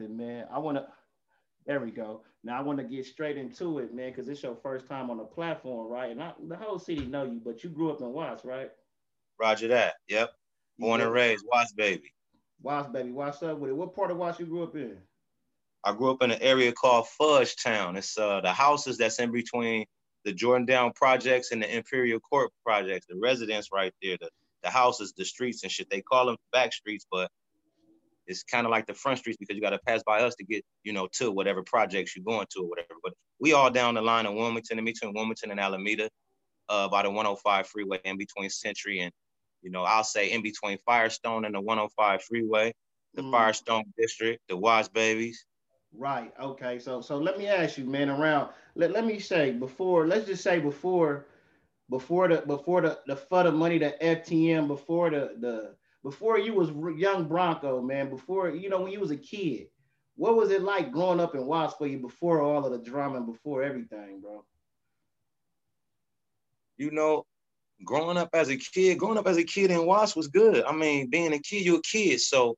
man. I want to. There we go. Now I want to get straight into it, man, because it's your first time on the platform, right? And I, the whole city know you, but you grew up in Watts, right? Roger that. Yep. Born and raised Watts, baby. Watts, baby. What's up with it? What part of Watts you grew up in? I grew up in an area called Fudge Town. It's uh, the houses that's in between the Jordan Down projects and the Imperial Court projects. The residents right there, the, the houses, the streets and shit. They call them back streets, but it's kind of like the front streets because you got to pass by us to get, you know, to whatever projects you're going to or whatever. But we all down the line of Wilmington, in between Wilmington and Alameda, uh, by the 105 freeway, in between Century and, you know, I'll say in between Firestone and the 105 freeway, the mm. Firestone district, the Watts babies. Right. Okay. So so let me ask you, man. Around let, let me say before. Let's just say before, before the before the the FUTA money, the FTM, before the the before you was young Broncoe, man, before you know when you was a kid, what was it like growing up in Watts for you before all of the drama and before everything, bro? You know, growing up as a kid, growing up as a kid in Watts was good. I mean, being a kid, you're a kid, so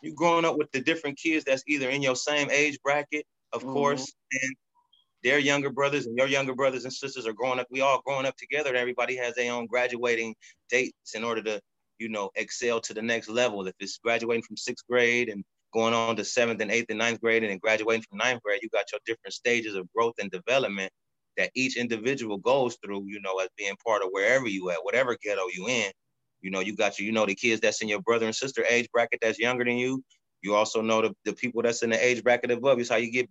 you growing up with the different kids that's either in your same age bracket, of mm-hmm. course, and their younger brothers and your younger brothers and sisters are growing up. We all growing up together, and everybody has their own graduating dates in order to you know, excel to the next level. If it's graduating from sixth grade and going on to seventh and eighth and ninth grade and then graduating from ninth grade, you got your different stages of growth and development that each individual goes through, you know, as being part of wherever you at, whatever ghetto you in. You know, you got you, you know, the kids that's in your brother and sister age bracket that's younger than you. You also know the, the people that's in the age bracket above you. It's how you get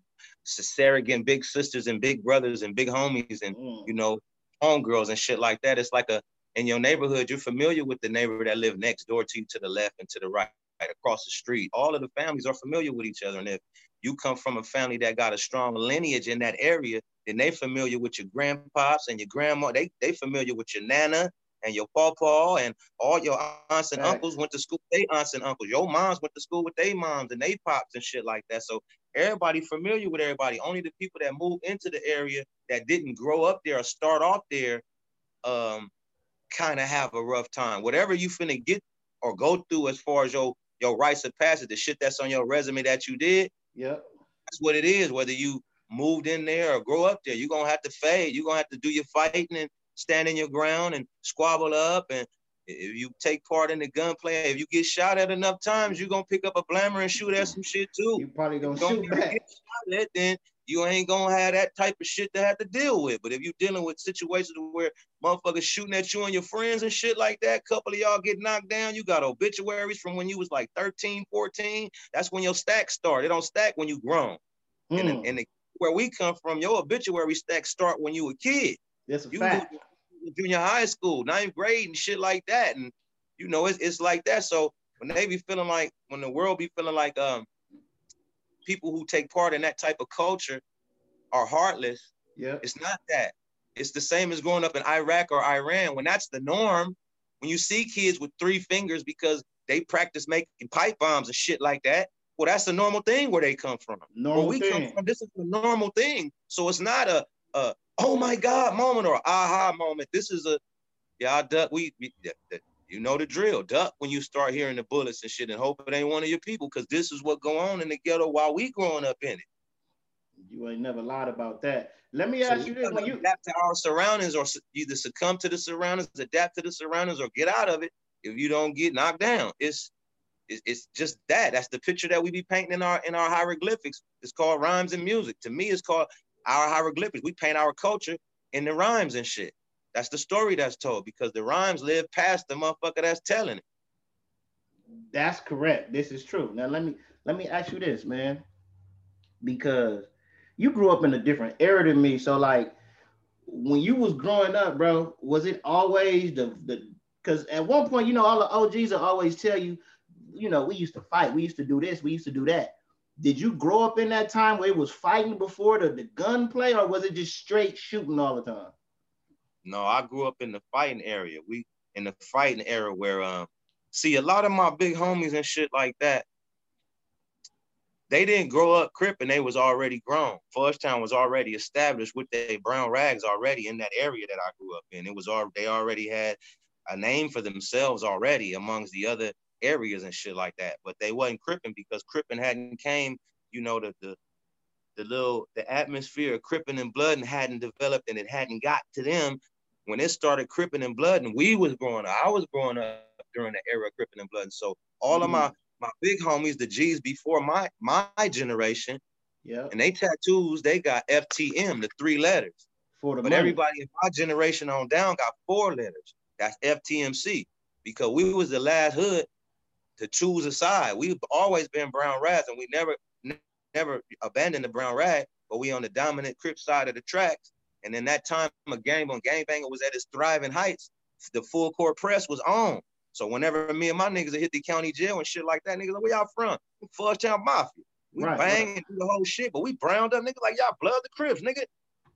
getting big sisters and big brothers and big homies and, mm. you know, homegirls and shit like that. It's like a, in your neighborhood, you're familiar with the neighbor that live next door to you, to the left and to the right, right across the street. All of the families are familiar with each other. And if you come from a family that got a strong lineage in that area, then they familiar with your grandpops and your grandma. They they familiar with your nana and your pawpaw and all your aunts and right. uncles went to school. They aunts and uncles. Your moms went to school with their moms and they pops and shit like that. So everybody familiar with everybody. Only the people that move into the area that didn't grow up there or start off there um, kind of have a rough time. Whatever you finna get or go through as far as your your rites of passage, the shit that's on your resume that you did, yeah, that's what it is. Whether you moved in there or grow up there, you're gonna have to fade. You're gonna have to do your fighting and stand in your ground and squabble up. And if you take part in the gunplay, if you get shot at enough times, you're gonna pick up a blammer and shoot at some shit too. You probably gonna, shoot back. Get shot at, then you ain't gonna have that type of shit to have to deal with. But if you're dealing with situations where motherfuckers shooting at you and your friends and shit like that, couple of y'all get knocked down, you got obituaries from when you was like 13, 14. That's when your stack start. It don't stack when you grown. Mm. And, and the, where we come from, your obituary stack start when you a kid. That's a you fact. Junior high school, ninth grade and shit like that. And you know, it's, it's like that. So when they be feeling like, when the world be feeling like um people who take part in that type of culture are heartless. Yeah. It's not that. It's the same as growing up in Iraq or Iran. When that's the norm, when you see kids with three fingers because they practice making pipe bombs and shit like that, well, that's the normal thing where they come from. Normal where we thing. come from, this is a normal thing. So it's not a, a oh my God moment or aha moment. This is a yeah, I duck. We, we you know the drill. Duck when you start hearing the bullets and shit, and hope it ain't one of your people, because this is what go on in the ghetto while we growing up in it. You ain't never lied about that. Let me ask so you this: when you adapt to our surroundings, or either succumb to the surroundings, adapt to the surroundings, or get out of it, if you don't get knocked down, it's it's just that. That's the picture that we be painting in our in our hieroglyphics. It's called rhymes and music. To me, it's called our hieroglyphics. We paint our culture in the rhymes and shit. That's the story that's told because the rhymes live past the motherfucker that's telling it. That's correct. This is true. Now let me let me ask you this, man, because you grew up in a different era than me. So like when you was growing up, bro, was it always the the because at one point, you know, all the OGs will always tell you, you know, we used to fight, we used to do this, we used to do that. Did you grow up in that time where it was fighting before the, the gunplay, or was it just straight shooting all the time? No, I grew up in the fighting area. We in the fighting era where um see a lot of my big homies and shit like that. They didn't grow up cripping, they was already grown. Fudge town was already established with their brown rags already in that area that I grew up in. It was all they already had a name for themselves already amongst the other areas and shit like that. But they wasn't cripping because cripping hadn't came you know, the the the little the atmosphere of Crippin' and Blood and hadn't developed and it hadn't got to them when it started Crippin' and Blood and we was growing up. I was growing up during the era of Crippin' and Blood. And so all mm-hmm. of my my big homies, the G's before my my generation, yeah, and they tattoos, they got FTM, the three letters. For the but money. everybody in my generation on down got four letters. That's FTMC because we was the last hood to choose a side. We've always been brown rags, and we never never abandoned the brown rag, but we on the dominant Crip side of the tracks. And in that time, a game on Gangbanger was at its thriving heights. The full court press was on. So whenever me and my niggas hit the county jail and shit like that, niggas like, where y'all from? Fudge Town Mafia. We right, bang right. and do the whole shit, but we browned up niggas like y'all blood the Crips, nigga.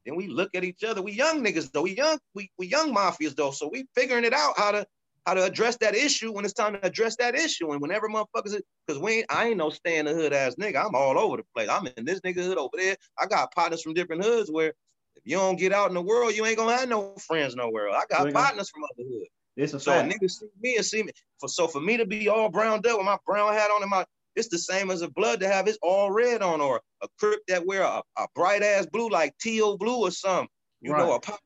Then we look at each other. We young niggas though. We young, we, we young mafias though. So we figuring it out how to how to address that issue when it's time to address that issue. And whenever motherfuckers, because we ain't, I ain't no stay in the hood ass nigga. I'm all over the place. I'm in this nigga hood over there. I got partners from different hoods where you don't get out in the world, you ain't gonna have no friends nowhere. I got partners from other hood. It's a so fact. niggas see me and see me. For so for me to be all browned up with my brown hat on and my it's the same as a blood to have it's all red on or a crip that wear a, a bright ass blue like teal blue or something. You right. know, a pop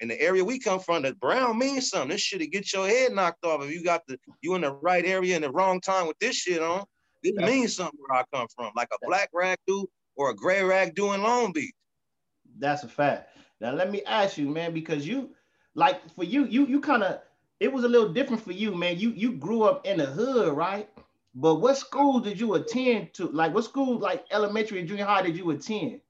in the area we come from, the brown means something. This shit get your head knocked off if you got the you in the right area in the wrong time with this shit on. It means something where I come from, like a black rag dude or a gray rag doing Long Beach. That's a fact. Now let me ask you, man, because you like for you, you you kind of it was a little different for you, man. You you grew up in the hood, right? But what school did you attend to? Like what school, like elementary and junior high, did you attend?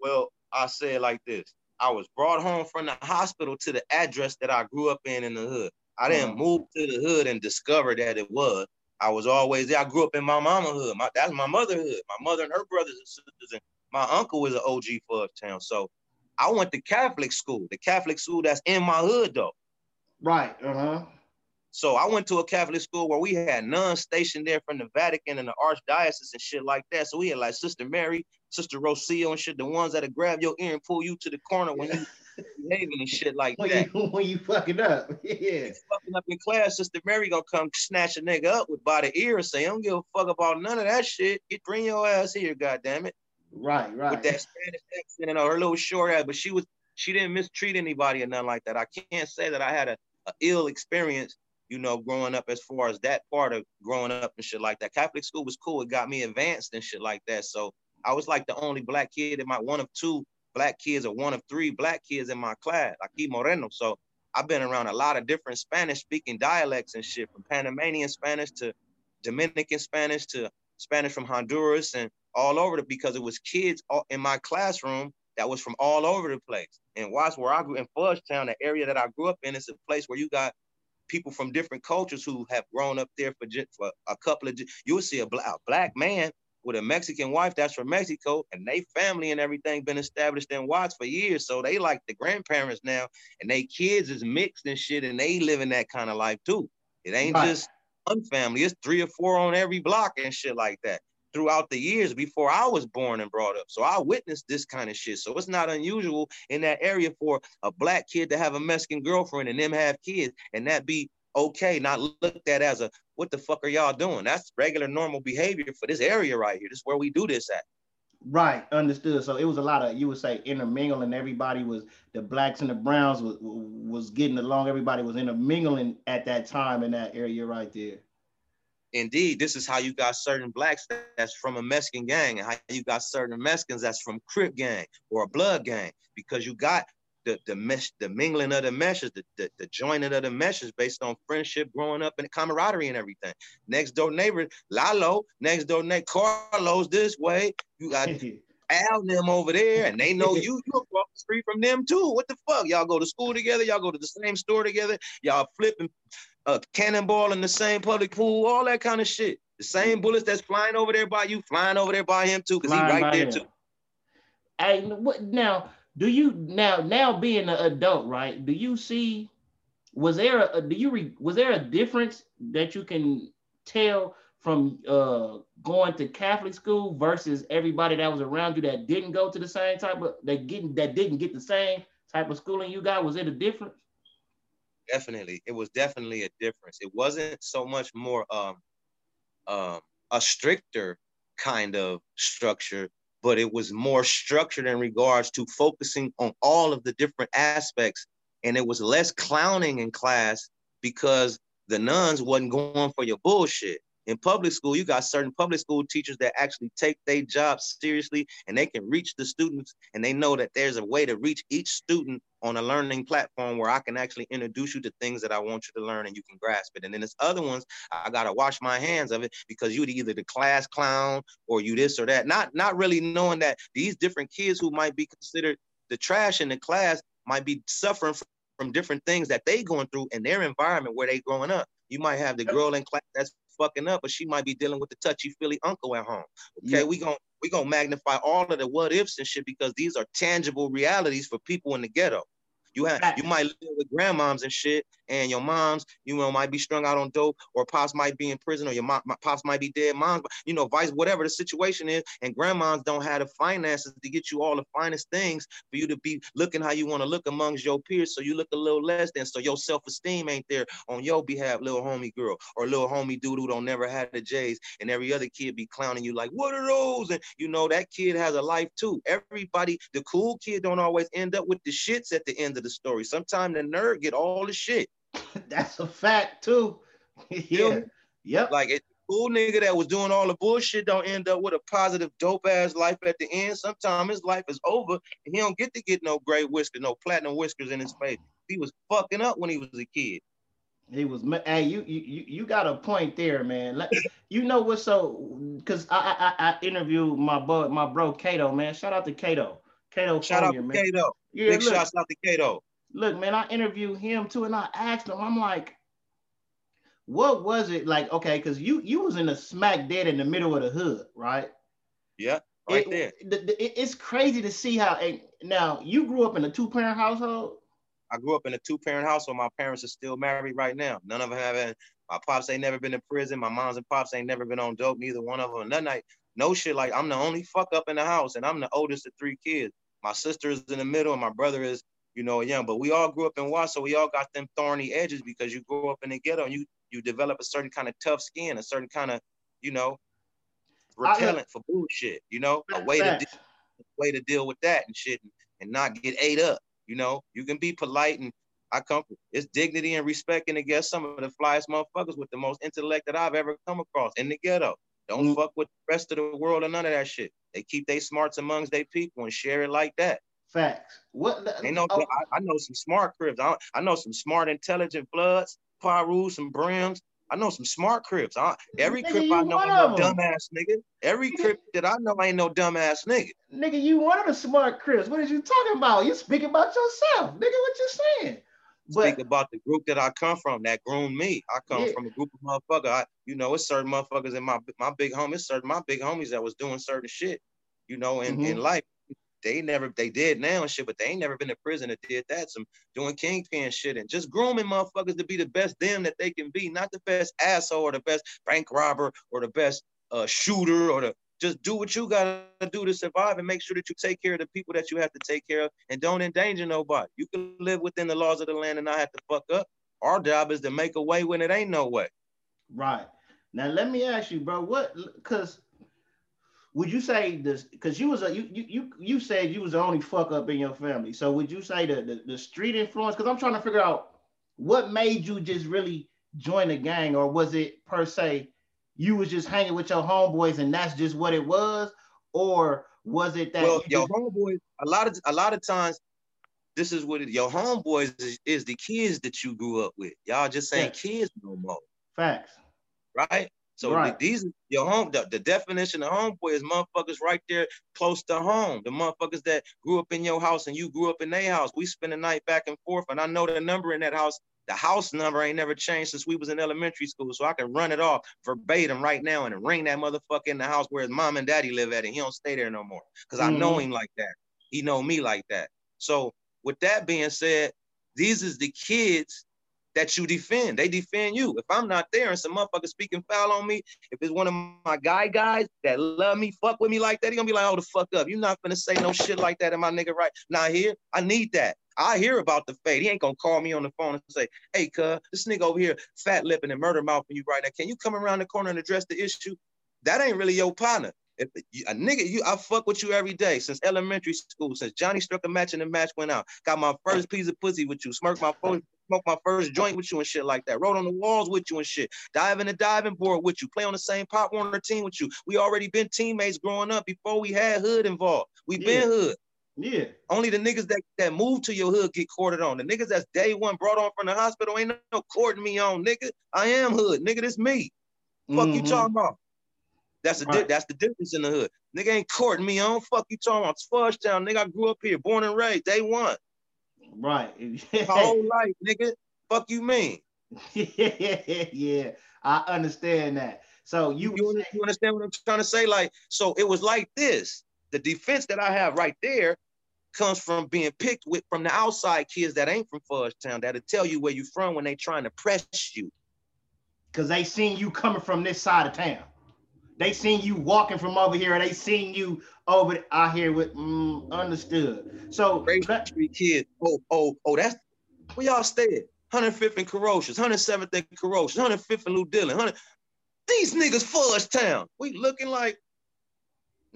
Well, I say it like this. I was brought home from the hospital to the address that I grew up in in the hood. I didn't uh-huh. move to the hood and discover that it was. I was always there. I grew up in my mama hood. My, that's my motherhood. My mother and her brothers and sisters, and my uncle was an OG for town. So I went to Catholic school, the Catholic school that's in my hood though. Right. Uh-huh. So I went to a Catholic school where we had nuns stationed there from the Vatican and the Archdiocese and shit like that. So we had like Sister Mary, Sister Rocio and shit, the ones that'll grab your ear and pull you to the corner when you behaving and shit like when that. You, when you fucking up. yeah. fucking up in class, Sister Mary gonna come snatch a nigga up with by the ear and say, I don't give a fuck about none of that shit. Get bring your ass here, goddamn it. Right, right. With that Spanish accent and her little short ass, but she was she didn't mistreat anybody or nothing like that. I can't say that I had a, a ill experience you know, growing up as far as that part of growing up and shit like that. Catholic school was cool. It got me advanced and shit like that. So I was like the only black kid in my one of two black kids or one of three black kids in my class, aquí Moreno. So I've been around a lot of different Spanish speaking dialects and shit from Panamanian Spanish to Dominican Spanish to Spanish from Honduras and all over the because it was kids in my classroom that was from all over the place. And watch where I grew in Fudgetown, the area that I grew up in, is a place where you got people from different cultures who have grown up there for, for a couple of you will see a black, a black man with a Mexican wife that's from Mexico, and they family and everything been established in Watts for years. So they like the grandparents now, and they kids is mixed and shit, and they living that kind of life too. It ain't right. just one family; it's three or four on every block and shit like that throughout the years before I was born and brought up. So I witnessed this kind of shit. So it's not unusual in that area for a black kid to have a Mexican girlfriend and them have kids and that be okay, not looked at as a what the fuck are y'all doing? That's regular normal behavior for this area right here. This is where we do this at. Right, understood. So it was a lot of you would say intermingling. Everybody was the blacks and the browns was was getting along. Everybody was intermingling at that time in that area right there indeed, this is how you got certain blacks that's from a Mexican gang, and how you got certain Mexicans that's from Crip gang or a blood gang, because you got the the mesh, the mingling of the meshes, the, the, the joining of the meshes based on friendship, growing up, and camaraderie and everything. Next door neighbor, Lalo, next door neighbor, Carlos this way. You got Al them over there, and they know you. You across the street from them too. What the fuck? Y'all go to school together. Y'all go to the same store together. Y'all flipping a cannonball in the same public pool, all that kind of shit. The same bullets that's flying over there by you, flying over there by him too, because he right there him. too. Hey, what now? Do you now now being an adult, right? Do you see? Was there a do you re, was there a difference that you can tell from uh going to Catholic school versus everybody that was around you that didn't go to the same type of that getting that didn't get the same type of schooling you got? Was it a difference? Definitely it was definitely a difference it wasn't so much more um um a stricter kind of structure, but it was more structured in regards to focusing on all of the different aspects. And it was less clowning in class because the nuns wasn't going for your bullshit in public school, you got certain public school teachers that actually take their job seriously and they can reach the students and they know that there's a way to reach each student on a learning platform where I can actually introduce you to things that I want you to learn and you can grasp it. And then there's other ones, I gotta wash my hands of it because you either the class clown or you this or that. Not not really knowing that these different kids who might be considered the trash in the class might be suffering from, from different things that they going through in their environment where they growing up. You might have the girl in class that's fucking up, but she might be dealing with the touchy feely uncle at home. Okay, yeah. we gonna we gonna magnify all of the what ifs and shit because these are tangible realities for people in the ghetto. You have you might live with grandmoms and shit, and your moms, you know, might be strung out on dope, or pops might be in prison, or your mom, pops might be dead. Moms, you know, vice whatever the situation is, and grandmoms don't have the finances to get you all the finest things for you to be looking how you want to look amongst your peers. So you look a little less than, so your self esteem ain't there on your behalf, little homie girl, or little homie dude who don't never had the J's, and every other kid be clowning you like, what are those? And you know that kid has a life too. Everybody, the cool kid don't always end up with the shits at the end of the story. Sometimes the nerd get all the shit. That's a fact too. yeah. Yep. Like a cool nigga that was doing all the bullshit don't end up with a positive dope ass life at the end. Sometimes his life is over and he don't get to get no gray whiskers, no platinum whiskers in his face. He was fucking up when he was a kid. He was hey you you you got a point there, man. Like, you know what's so because I, I I interviewed my bro my bro Kato man. Shout out to Kato. Kato Shout out to man. Kato. Yeah, Big look, shouts out to Kato. Look, man, I interviewed him too, and I asked him, I'm like, what was it like? Okay, because you you was in the smack dead in the middle of the hood, right? Yeah, right it, there. The, the, it's crazy to see how. Now you grew up in a two parent household. I grew up in a two parent household. My parents are still married right now. None of them have. My pops ain't never been in prison. My moms and pops ain't never been on dope. Neither one of them. None like no shit. Like I'm the only fuck up in the house, and I'm the oldest of three kids. My sister is in the middle, and my brother is you know, young. But we all grew up in Watts, so we all got them thorny edges because you grow up in the ghetto and you you develop a certain kind of tough skin, a certain kind of, you know, repellent for bullshit. You know, a way to de- a way to deal with that and shit, and, and not get ate up. You know, you can be polite and I come from it's dignity and respect and against some of the flyest motherfuckers with the most intellect that I've ever come across in the ghetto. Don't mm. fuck with the rest of the world or none of that shit. They keep their smarts amongst their people and share it like that. Facts. What? They know. Oh. I, I, know some smart Crips. I, I know some smart, intelligent bloods, Pirus, some brims. I know some smart Crips. I, every nigga, Crip I know ain't no dumbass nigga. Every Crip that I know ain't no dumbass nigga. Nigga, you one of the smart Crips. What are you talking about? You speaking about yourself, nigga. What you saying? But, Speak about the group that I come from that groomed me. I come yeah. from a group of motherfuckers. I, you know, it's certain motherfuckers in my my big homies, certain my big homies that was doing certain shit, you know, in, mm-hmm. in life they never they did now and shit, but they ain't never been to prison that did that. Some doing kingpin shit and just grooming motherfuckers to be the best them that they can be, not the best asshole or the best bank robber or the best uh, shooter or the just do what you gotta do to survive and make sure that you take care of the people that you have to take care of and don't endanger nobody. You can live within the laws of the land and not have to fuck up. Our job is to make a way when it ain't no way. Right. Now let me ask you, bro, what because would you say this because you was a you you you said you was the only fuck up in your family so would you say that the, the street influence because i'm trying to figure out what made you just really join the gang or was it per se you was just hanging with your homeboys and that's just what it was or was it that well your just... homeboys a lot of a lot of times this is what it, your homeboys is, is the kids that you grew up with y'all just ain't kids no more facts right so right. these your home the, the, definition of homeboy is motherfuckers right there close to home. The motherfuckers that grew up in your house and you grew up in their house. We spend the night back and forth, and I know the number in that house. The house number ain't never changed since we was in elementary school, so I can run it off verbatim right now and ring that motherfucker in the house where his mom and daddy live at, and he don't stay there no more because mm-hmm. I know mm-hmm. him like that. He know me like that. So with that being said, these is the kids that you defend. They defend you. If I'm not there and some motherfucker speaking foul on me, if it's one of my guy guys that love me, fuck with me like that, he gonna be like, oh the fuck up. You're not gonna say no shit like that in my nigga right. Not here. I need that. I hear about the fade. He ain't gonna call me on the phone and say, hey, cuz, this nigga over here fat lipping and murder mouthing you right now. Can you come around the corner and address the issue? That ain't really your partner. if a nigga, you I fuck with you every day since elementary school, since Johnny struck a match and the match went out. Got my first piece of pussy with you, smirk my first smoke my first joint with you and shit like that. Wrote on the walls with you and shit. Dive in the diving board with you. Play on the same Pop Warner team with you. We already been teammates growing up before we had hood involved. We yeah. been hood. Yeah. Only the niggas that, that move to your hood get courted on. The niggas that's day one brought on from the hospital ain't no courting me on, nigga. I am hood, nigga. This me. Fuck mm-hmm. you talking about? That's the right. that's the difference in the hood. Nigga ain't courting me on. Fuck you talking about? It's Fudge Town, nigga. I grew up here, born and raised, day one. Right. My whole life, nigga. Fuck you mean? yeah, yeah, yeah. Yeah. I understand that. So you you, you understand what I'm trying to say? Like, so it was like this. The defense that I have right there comes from being picked with from the outside kids that ain't from Fudge Town that'll tell you where you from when they trying to press you. Cause they seen you coming from this side of town. They seen you walking from over here. They seen you over out here with mm, understood. So Grape Street kid. Oh, oh, oh, that's where y'all stay 105th and Carocious, 107th and Carocious, 105th and Lou Dillon. 100... These niggas Fudge Town. We looking like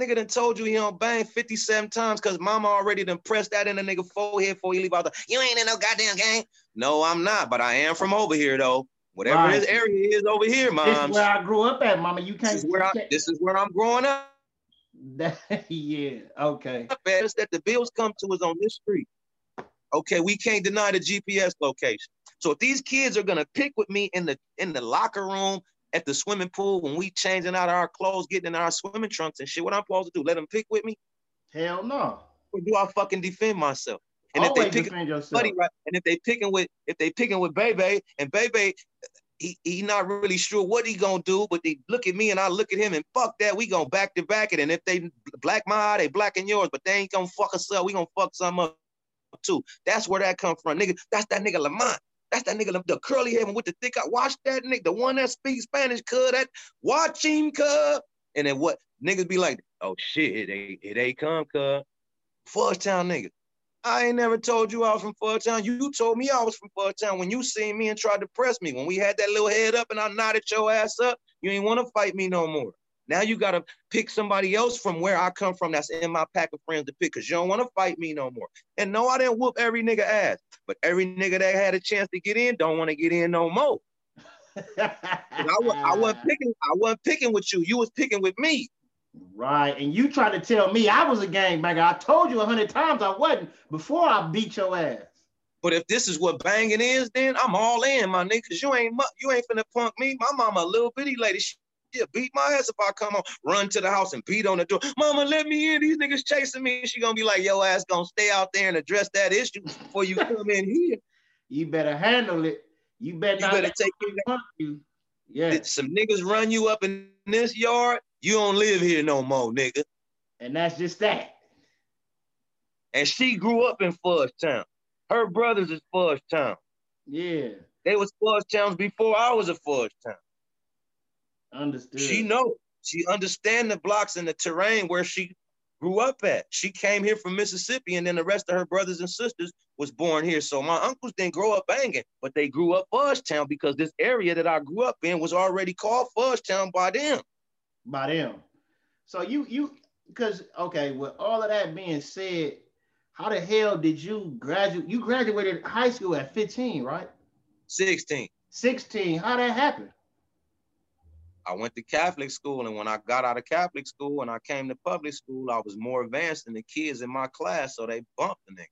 nigga done told you he on bang 57 times because mama already done pressed that in the nigga forehead before he leave out the, you ain't in no goddamn gang. No, I'm not, but I am from over here though. Whatever right. his area is over here, mom. This is where I grew up at, mama. You can't. This is where, I, this is where I'm growing up. yeah. Okay. Best that the bills come to us on this street. Okay, we can't deny the GPS location. So if these kids are gonna pick with me in the in the locker room, at the swimming pool, when we changing out our clothes, getting in our swimming trunks and shit, what I'm supposed to do? Let them pick with me? Hell no. Or do I fucking defend myself? And Always if they pick buddy, right, and if they picking with if they picking with Bebe and Bebe he, he not really sure what he gonna do, but they look at me and I look at him and fuck that, we gonna back to back it. And if they black my eye, they blacking yours, but they ain't gonna fuck us up. We gonna fuck some up too. That's where that come from, nigga. That's that nigga Lamont. That's that nigga, the curly head with the thick eye. Watch that nigga, the one that speaks Spanish, cuz that watch him. And then what niggas be like, oh shit, it ain't, it ain't come, cuz. Nigga. I ain't never told you I was from Fudge Town. You told me I was from Fudge Town when you seen me and tried to press me. When we had that little head up and I nodded your ass up, you ain't want to fight me no more. Now you gotta pick somebody else from where I come from that's in my pack of friends to pick because you don't want to fight me no more. And no, I didn't whoop every nigga ass, but every nigga that had a chance to get in don't want to get in no more. I, I wasn't picking, I wasn't picking with you. You was picking with me. Right. And you tried to tell me I was a gangbanger. I told you a hundred times I wasn't before I beat your ass. But if this is what banging is, then I'm all in, my nigga. Cause you ain't you ain't finna punk me. My mama a little bitty lady. She yeah, beat my ass if I come on, run to the house and beat on the door. Mama, let me in. These niggas chasing me. She gonna be like, yo ass gonna stay out there and address that issue before you come in here. You better handle it. You better, you better take it. You. Yeah. Some niggas run you up in this yard. You don't live here no more, nigga. And that's just that. And she grew up in Fudge Town. Her brothers is Fudge Town. Yeah. They was Fudge Towns before I was a Fudge Town. Understood. She know. She understand the blocks and the terrain where she grew up at. She came here from Mississippi, and then the rest of her brothers and sisters was born here. So my uncles didn't grow up banging, but they grew up Town because this area that I grew up in was already called Town by them. By them. So you you because okay, with all of that being said, how the hell did you graduate? You graduated high school at 15, right? 16. 16. How that happen? I went to Catholic school, and when I got out of Catholic school and I came to public school, I was more advanced than the kids in my class, so they bumped the nigga.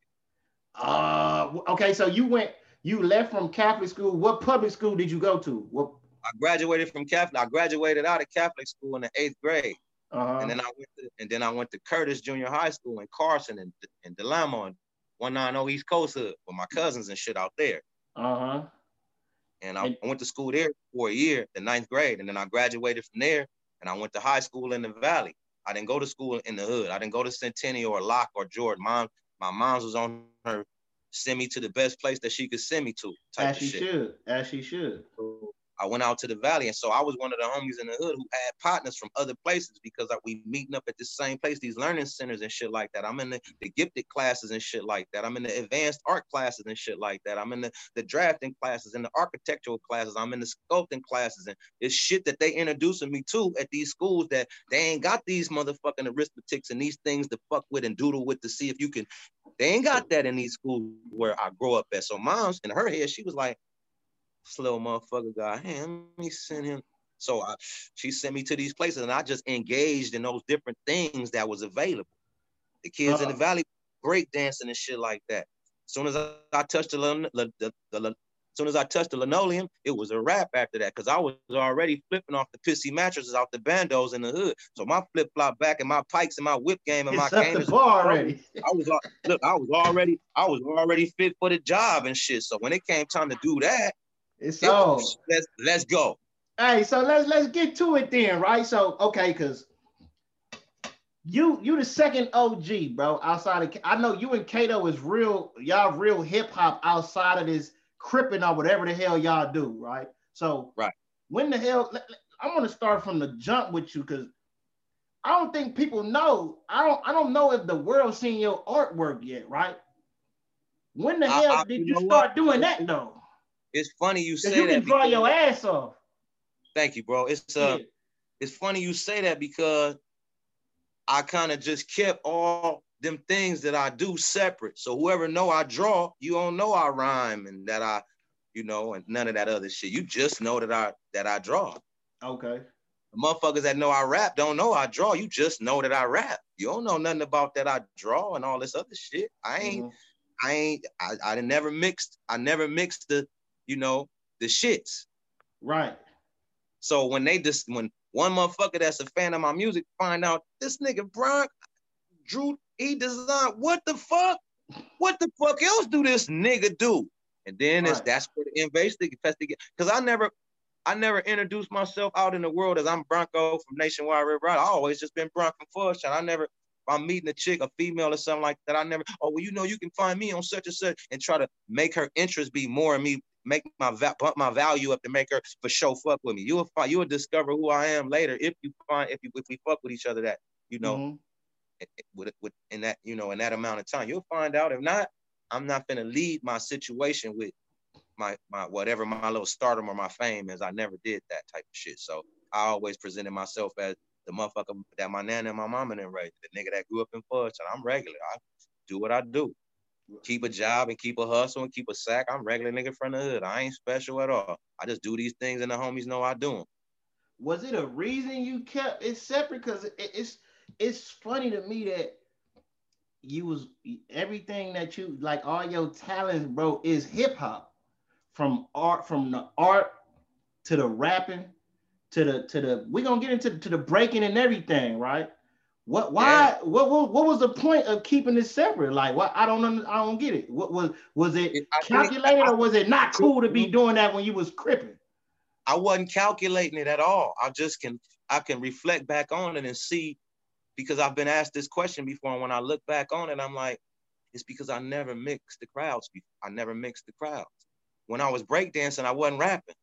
Uh, okay, so you went, you left from Catholic school. What public school did you go to? What? I graduated from Catholic. I graduated out of Catholic school in the eighth grade, uh-huh. and then I went to, and then I went to Curtis Junior High School in Carson and in Del Amo and 190 East Coast Hood with my cousins and shit out there. Uh huh. And I, I went to school there for a year, the ninth grade, and then I graduated from there. And I went to high school in the Valley. I didn't go to school in the hood. I didn't go to Centennial or Locke or Jordan. Mom, my mom's was on her send me to the best place that she could send me to. As she shit. should. As she should. So I went out to the valley, and so I was one of the homies in the hood who had partners from other places because like, we meeting up at the same place, these learning centers and shit like that. I'm in the, the gifted classes and shit like that. I'm in the advanced art classes and shit like that. I'm in the, the drafting classes and the architectural classes. I'm in the sculpting classes, and it's shit that they introducing me to at these schools that they ain't got these motherfucking arithmetics and these things to fuck with and doodle with to see if you can. They ain't got that in these schools where I grow up at. So mom's in her head, she was like, slow motherfucker got him. Let me send him. So I, she sent me to these places, and I just engaged in those different things that was available. The kids uh-huh. in the uh-huh. valley break dancing and shit like that. As soon as I, I touched the, the, the, the as soon as I touched the linoleum, it was a wrap after that because I was already flipping off the pissy mattresses off the bandos in the hood. So my flip flop back and my pikes and my whip game and it's my games. already. I was look, I was already, I was already fit for the job and shit. So when it came time to do that, it's let's let's go. Hey, so let's let's get to it then, right? So okay, because you you the second OG, bro. Outside of I know you and Kato is real, y'all real hip hop outside of this cripping or whatever the hell y'all do, right? So right. When the hell I want to start from the jump with you because I don't think people know. I don't I don't know if the world seen your artwork yet, right? When the hell I, did you, you start what? doing that though? It's funny you say you that. You can draw your ass off. Thank you, bro. It's uh, yeah. it's funny you say that because I kind of just kept all them things that I do separate. So whoever know I draw, you don't know I rhyme and that I, you know, and none of that other shit. You just know that I that I draw. Okay. The motherfuckers that know I rap don't know I draw. You just know that I rap. You don't know nothing about that I draw and all this other shit. I ain't, mm-hmm. I ain't, I, I never mixed, I never mixed the you know, the shits. Right. So when they just when one motherfucker that's a fan of my music find out this nigga Bronk Drew he designed what the fuck? What the fuck else do this nigga do? And then right. it's that's where the invasive investigate because I never I never introduced myself out in the world as I'm Broncoe from Nationwide Rip Ridaz. I always just been Broncoe from Fush, and I never I'm meeting a chick, a female or something like that, I never, oh, well, you know, you can find me on such and such and try to make her interest be more in me make my bump my value up to make her for show fuck with me. You'll find you'll discover who I am later if you find if you if we fuck with each other that you know mm-hmm. with with in that you know in that amount of time you'll find out. If not, I'm not gonna lead my situation with my my whatever my little stardom or my fame is. I never did that type of shit. So I always presented myself as the motherfucker that my nana and my mama didn't raise, the nigga that grew up in Fudge, and I'm regular. I do what I do keep a job and keep a hustle and keep a sack. I'm regular nigga from the hood. I ain't special at all. I just do these things and the homies know I do them. Was it a reason you kept it separate? Because it, it's it's funny to me that you was everything that you like all your talents, bro, is hip hop. From art, from the art to the rapping to the to the we're gonna get into to the breaking and everything, right? What? Why? Yeah. What, what? What was the point of keeping it separate? Like, what? I don't. I don't get it. What was? Was it calculated, or was it not cool to be doing that when you was cripping? I wasn't calculating it at all. I just can. I can reflect back on it and see, because I've been asked this question before. And when I look back on it, I'm like, it's because I never mixed the crowds. I never mixed the crowds. When I was breakdancing, I wasn't rapping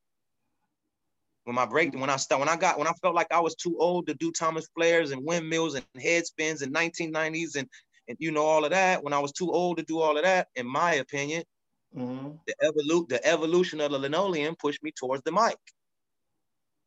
when my break when I start when I got when I felt like I was too old to do Thomas flares and windmills and head spins in 1990s and and you know all of that when I was too old to do all of that in my opinion mm-hmm. the evolute the evolution of the linoleum pushed me towards the mic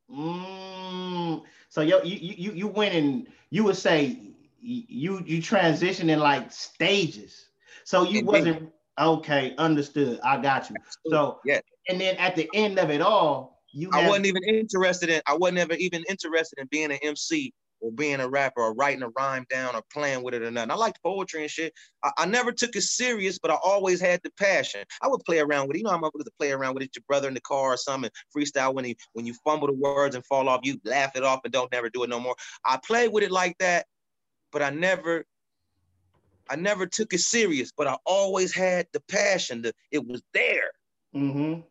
mm. so yo you you you went and you would say you you transitioned in like stages so you Indeed. wasn't okay understood I got you so yeah and then at the end of it all you I wasn't even interested in I wasn't ever even interested in being an MC or being a rapper or writing a rhyme down or playing with it or nothing. I liked poetry and shit. I, I, never took it serious, but I always had the passion. I would play around with it. You know how motherfuckers to play around with it, your brother in the car or something, freestyle when he when you fumble the words and fall off, you laugh it off and don't never do it no more. I played with it like that, but I never I never took it serious, but I always had the passion. The, it was there. Mm-hmm.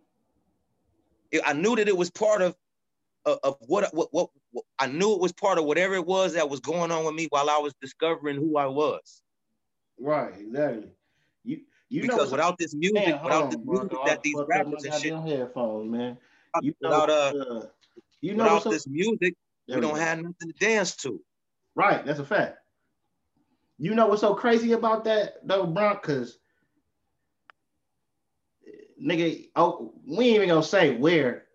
I knew that it was part of of what, what, what what I knew it was part of whatever it was that was going on with me while I was discovering who I was. Right, exactly. You you because know without this music, man, without on, this music bro, that these rappers and shit. Headphones, man. you know, without uh, uh, you know without this music, we don't have nothing to dance to. Right, that's a fact. You know what's so crazy about that though, Bronk? Cause nigga, oh, we ain't even gonna say where,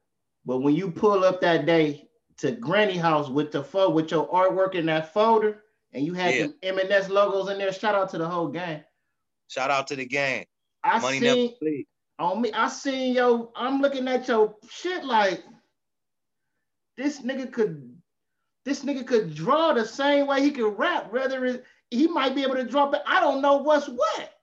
but when you pull up that day to Granny House with the fo with your artwork in that folder, and you had Yeah. them M&S logos in there, shout out to the whole gang. Shout out to the gang. I Money seen on me, I seen yo, I'm looking at your shit like this nigga could this nigga could draw the same way he could rap, whether it, he might be able to draw, but I don't know what's what.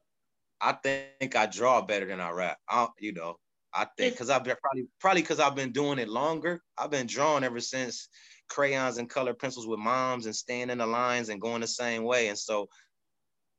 I think I draw better than I rap. I, you know, I think because I've been probably probably because I've been doing it longer. I've been drawing ever since crayons and color pencils with moms and staying in the lines and going the same way. And so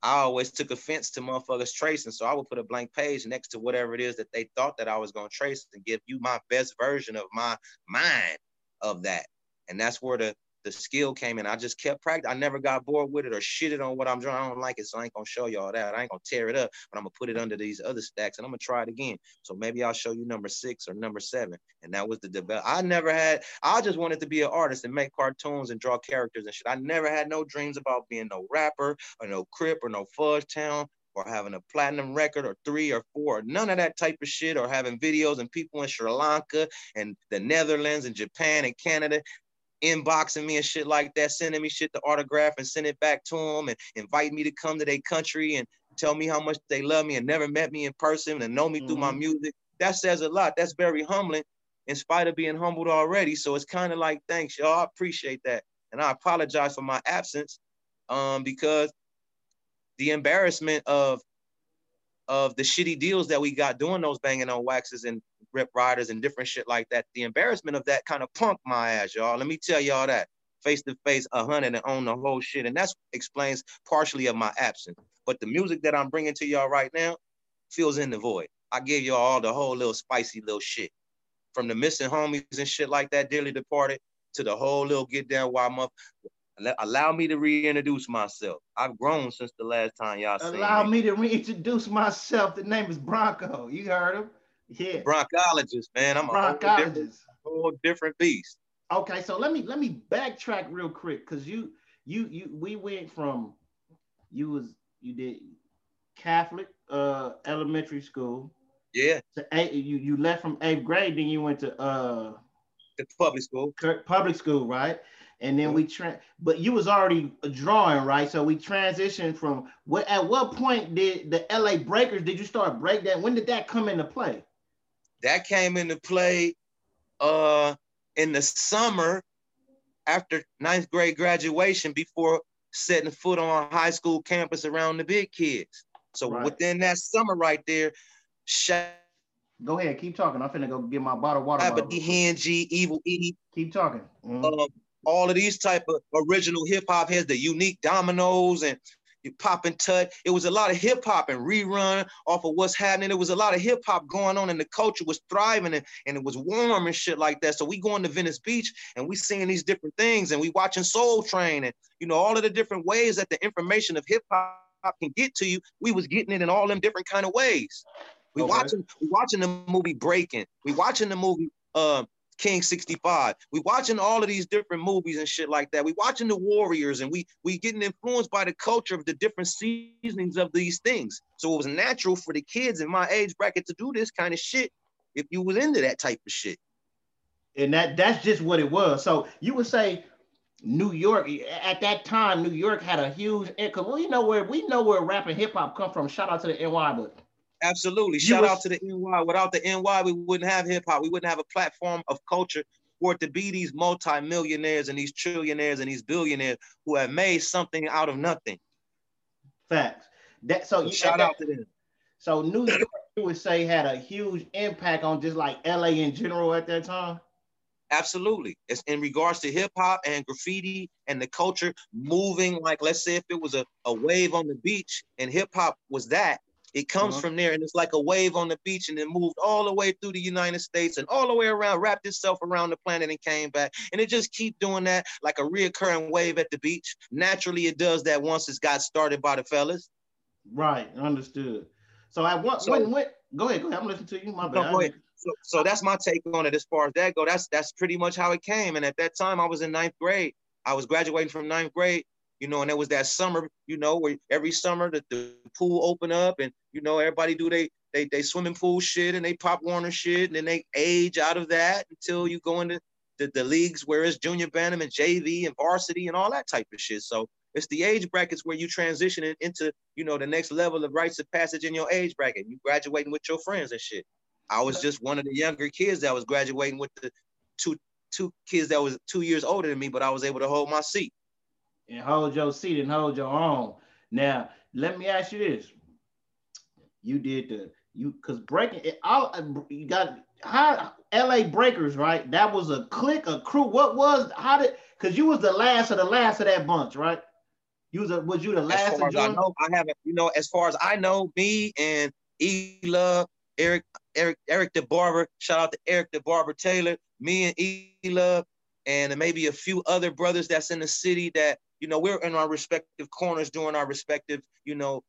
I always took offense to motherfuckers tracing. So I would put a blank page next to whatever it is that they thought that I was gonna trace and give you my best version of my mind of that. And that's where the the skill came in. I just kept practicing. I never got bored with it or shitted on what I'm drawing. I don't like it, so I ain't gonna show y'all that. I ain't gonna tear it up, but I'm gonna put it under these other stacks and I'm gonna try it again. So maybe I'll show you number six or number seven. And that was the develop. I never had. I just wanted to be an artist and make cartoons and draw characters and shit. I never had no dreams about being no rapper or no Crip or no Fudge Town or having a platinum record or three or four, or none of that type of shit, or having videos and people in Sri Lanka and the Netherlands and Japan and Canada inboxing me and shit like that, sending me shit to autograph and send it back to them and invite me to come to their country and tell me how much they love me and never met me in person and know me through my Mhm. music. That says a lot. That's very humbling in spite of being humbled already. So it's kind of like, thanks, y'all. I appreciate that. And I apologize for my absence um, because the embarrassment of of the shitty deals that we got doing those banging on waxes and Rip Ridaz and different shit like that. The embarrassment of that kind of punk my ass, y'all. Let me tell y'all that face to face, a hundred and own the whole shit, and that explains partially of my absence. But the music that I'm bringing to y'all right now fills in the void. I give y'all all the whole little spicy little shit, from the missing homies and shit like that, dearly departed, to the whole little get down wild muff. Allow me to reintroduce myself. I've grown since the last time y'all Allow me. me to reintroduce myself. The name is Broncoe. You heard him? Yeah. Bronchologist, man. I'm a whole different, Broncologist. whole different beast. Okay, so let me let me backtrack real quick because you you you we went from you was you did Catholic uh elementary school Yeah, to eight you you left from eighth grade then you went to uh the public school. Public school right and then we tra- but you was already drawing right so we transitioned from what at what point did the LA Breakers did you start break that when did that come into play That came into play uh in the summer after ninth grade graduation before setting foot on high school campus around the big kids. So Right. within that summer right there, go ahead keep talking I'm finna go get my bottle of water bottle. D, Hen G, Evil E, keep talking Mhm. um, all of these type of original hip hop heads, the unique dominoes and you pop and tut. It was a lot of hip hop and rerun off of what's happening. It was a lot of hip hop going on and the culture was thriving and, and it was warm and shit like that. So we going to Venice Beach and we seeing these different things and we watching Soul Train and you know all of the different ways that the information of hip hop can get to you. We was getting it in all them different kind of ways. We Okay. watching we watching the movie Breaking. We watching the movie uh, King 65. We watching all of these different movies and shit like that. We watching the Warriors and we we getting influenced by the culture of the different seasonings of these things. So it was natural for the kids in my age bracket to do this kind of shit if you was into that type of shit. and that that's just what it was. So you would say New York at that time, New York had a huge because we know where we know where rap and hip hop come from. Shout out to the NY, but Absolutely. Shout was- out to the NY. Without the NY, we wouldn't have hip hop. We wouldn't have a platform of culture for it to be these multimillionaires and these trillionaires and these billionaires who have made something out of nothing. facts. That so So you, shout that- out to them. So New York, you would say had a huge impact on just like LA in general at that time. Absolutely. It's in regards to hip hop and graffiti and the culture moving, like let's say if it was a, a wave on the beach and hip hop was that, it comes Uh-huh. from there and it's like a wave on the beach and it moved all the way through the United States and all the way around, wrapped itself around the planet and came back. And it just keep doing that like a reoccurring wave at the beach. Naturally, it does that once it's got started by the fellas. Right, understood. So I what So- when when go ahead, go ahead. I'm listening to you. My No, bad. ahead. So, so that's my take on it as far as that go. That's that's pretty much how it came. And at that time, I was in ninth grade. I was graduating from ninth grade, you know, and it was that summer, you know, where every summer the, the pool open up and you know everybody do they they they swimming pool shit and they pop Warner shit and then they age out of that until you go into the, the leagues where it's junior bantam and JV and varsity and all that type of shit. So it's the age brackets where you transition into, you know, the next level of rites of passage in your age bracket. You graduating with your friends and shit. I was just one of the younger kids that was graduating with the two two kids that was two years older than me, but I was able to hold my seat. And hold your seat and hold your own. Now, let me ask you this. You did the you because breaking it all uh, you got how LA Breakers, right? That was a clique, a crew. What was how did because you was the last of the last of that bunch, right? You was a, was you the last? As far as I know, I haven't. You know, as far as I know, me and E Love, Eric, Eric, Eric the Barber. Shout out to Eric the Barber Taylor. Me and E Love, and maybe a few other brothers that's in the city that you know we're in our respective corners doing our respective you know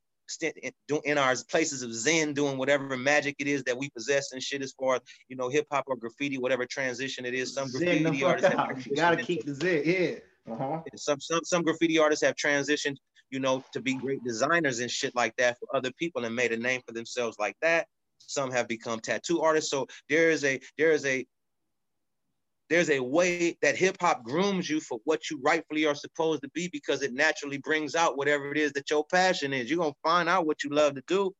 in our places of zen doing whatever magic it is that we possess and shit as far as you know hip hop or graffiti whatever transition it is some graffiti artists you gotta keep the zen yeah uh-huh. Some some some graffiti artists have transitioned, you know, to be great designers and shit like that for other people and made a name for themselves like that. Some have become tattoo artists. So there is a there is a there's a way that hip hop grooms you for what you rightfully are supposed to be because it naturally brings out whatever it is that your passion is. You're gonna find out what you love to do.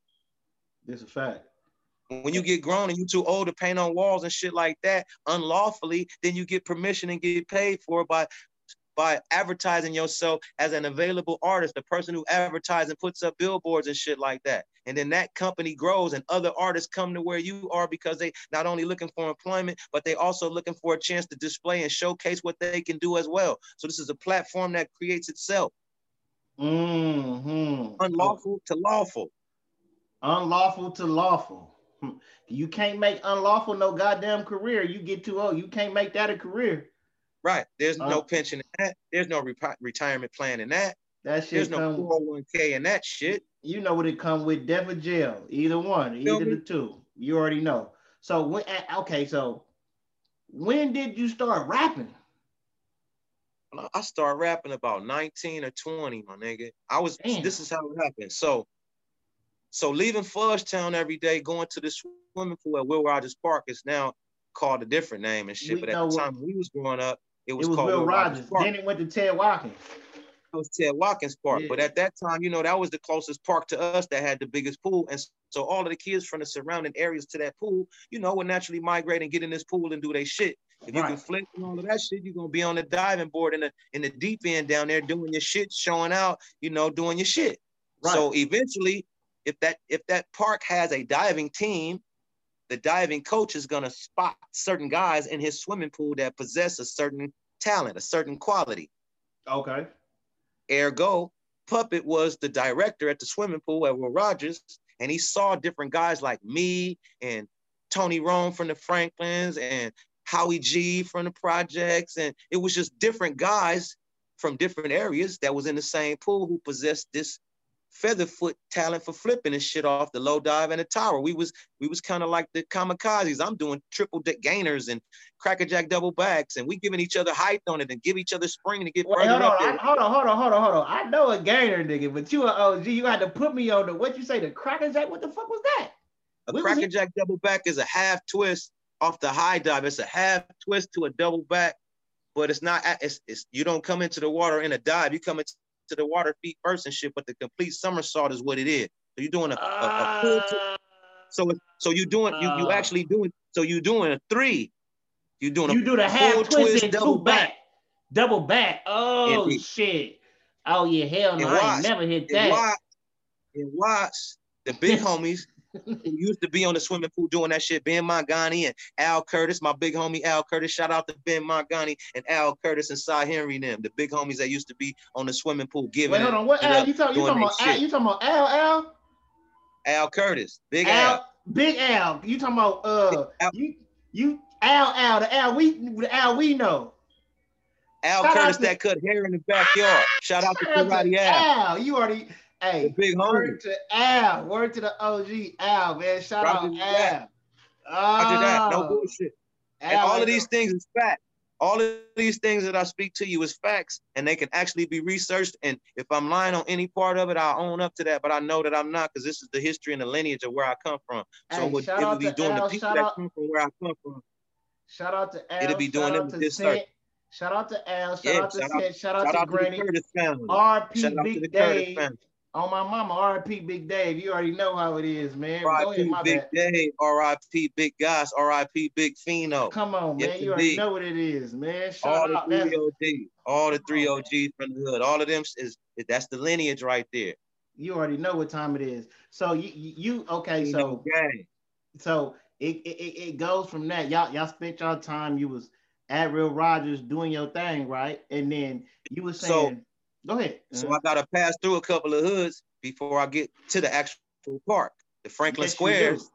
It's a fact. When you get grown and you too old to paint on walls and shit like that unlawfully, then you get permission and get paid for it by by advertising yourself as an available artist, the person who advertises and puts up billboards and shit like that. And then that company grows and other artists come to where you are because they not only looking for employment, but they also looking for a chance to display and showcase what they can do as well. So this is a platform that creates itself. Mm-hmm. Unlawful to lawful. Unlawful to lawful. Hmm. You can't make unlawful no goddamn career. You get too old. You can't make that a career. Right. There's no uh, pension in that. There's no re- retirement plan in that. That shit There's no 401k in that shit. You know what it come with, death or jail. Either one, either the two. You already know. So when okay, so when did you start rapping? I started rapping about 19 or 20, my nigga. I was Damn. this is how it happened. So so leaving Fudgetown every day, going to the swimming pool at Will Rogers Park is now called a different name and shit. We but at the time we was growing up, it was, it was called Will, Rogers. Rogers then it went to Ted Watkins. It was Ted Watkins Park. Yeah. But at that time, you know, that was the closest park to us that had the biggest pool. And so all of the kids from the surrounding areas to that pool, you know, would naturally migrate and get in this pool and do their shit. If you right. can flip and all of that shit, you're gonna be on the diving board in the in the deep end down there doing your shit, showing out, you know, doing your shit. Right. So eventually, if that if that park has a diving team the diving coach is going to spot certain guys in his swimming pool that possess a certain talent, a certain quality. Okay. Ergo, Puppet was the director at the swimming pool at Will Rogers, and he saw different guys like me and Tony Rome from the Franklins and Howie G from the projects. And it was just different guys from different areas that was in the same pool who possessed this Featherfoot talent for flipping and shit off the low dive and the tower. We was we was kind of like the kamikazes. I'm doing triple deck gainers and crackerjack double backs, and we giving each other height on it and give each other spring to get further hold up on, I, hold on, hold on, hold on, hold on. I know a gainer, nigga, but you an OG. You had to put me on the what you say the crackerjack. What the fuck was that? A crackerjack double back is a half twist off the high dive. It's a half twist to a double back, but it's not. It's, it's you don't come into the water in a dive. You come into to the water feet first and shit, but the complete somersault is what it is. So you're doing a, a, a full t- so so you're doing you you ah. actually doing so you're doing a three. You're doing you a do the half twist, and double back. back. double back. Oh and shit! Oh yeah, hell no, I never hit that. Watch, and watch the big homies used to be on the swimming pool doing that shit. Ben Mangani and Al Curtis, my big homie Al Curtis. Shout out to Ben Mangani and Al Curtis and Cy Henry and them, the big homies that used to be on the swimming pool giving. Wait, hold on. What Al? You, talk, you talking about? Al, you talking about Al? Al? Al Curtis, Big Al, Al. Big Al. You talking about? Uh, Al. you you Al Al the Al we the Al we know. Al Shout Curtis to, that cut hair in the backyard. Shout out to Karate Al. Al. You already Hey, big word homie. to Al. Word to the OG Al, man. Shout out Al. Roger that. No oh. bullshit. And all of these things is fact. All of these things that I speak to you is facts, and they can actually be researched. And if I'm lying on any part of it, I'll own up to that. But I know that I'm not, because this is the history and the lineage of where I come from. So hey, what it would be doing Al, the people that out, come from where I come from. Shout out to Al. It'll be doing them this Shout out to Al. Shout yeah, out to Sid. Shout, out, shout out to Granny. RP Big Dave. On my mama, RIP Big Dave. You already know how it is, man. RIP Big bad. Dave, RIP Big Goss, RIP Big Fino. Come on, man. Yes, you already know what it is, man. Shout all out, the three OGs, all the three OGs from the hood. All of them is that's the lineage right there. You already know what time it is. So you you okay, so so it, it it goes from that. Y'all y'all spent y'all time, you was at Will Rogers doing your thing, right? And then you were saying so, Go ahead. So uh-huh. I gotta pass through a couple of hoods before I get to the actual park. The Franklin yes, Squares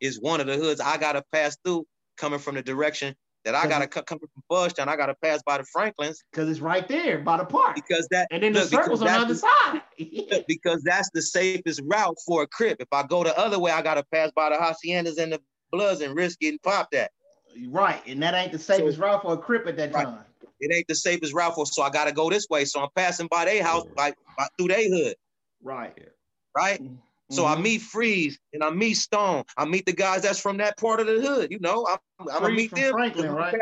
is one of the hoods I gotta pass through coming from the direction that I gotta come from Fudgetown. I gotta pass by the Franklins because it's right there by the park. Because that and then the circles on the other side. because that's the safest route for a crip. If I go the other way, I gotta pass by the haciendas and the bloods and risk getting popped at. Right, and that ain't the safest so, route for a crip at that right. time it ain't the safest route for, so I gotta go this way. So I'm passing by their house, by, by through their hood. Right. Right. Mm-hmm. So I meet Freeze and I meet Stone. I meet the guys that's from that part of the hood. You know, I'm, I'm gonna meet them. Franklin, right?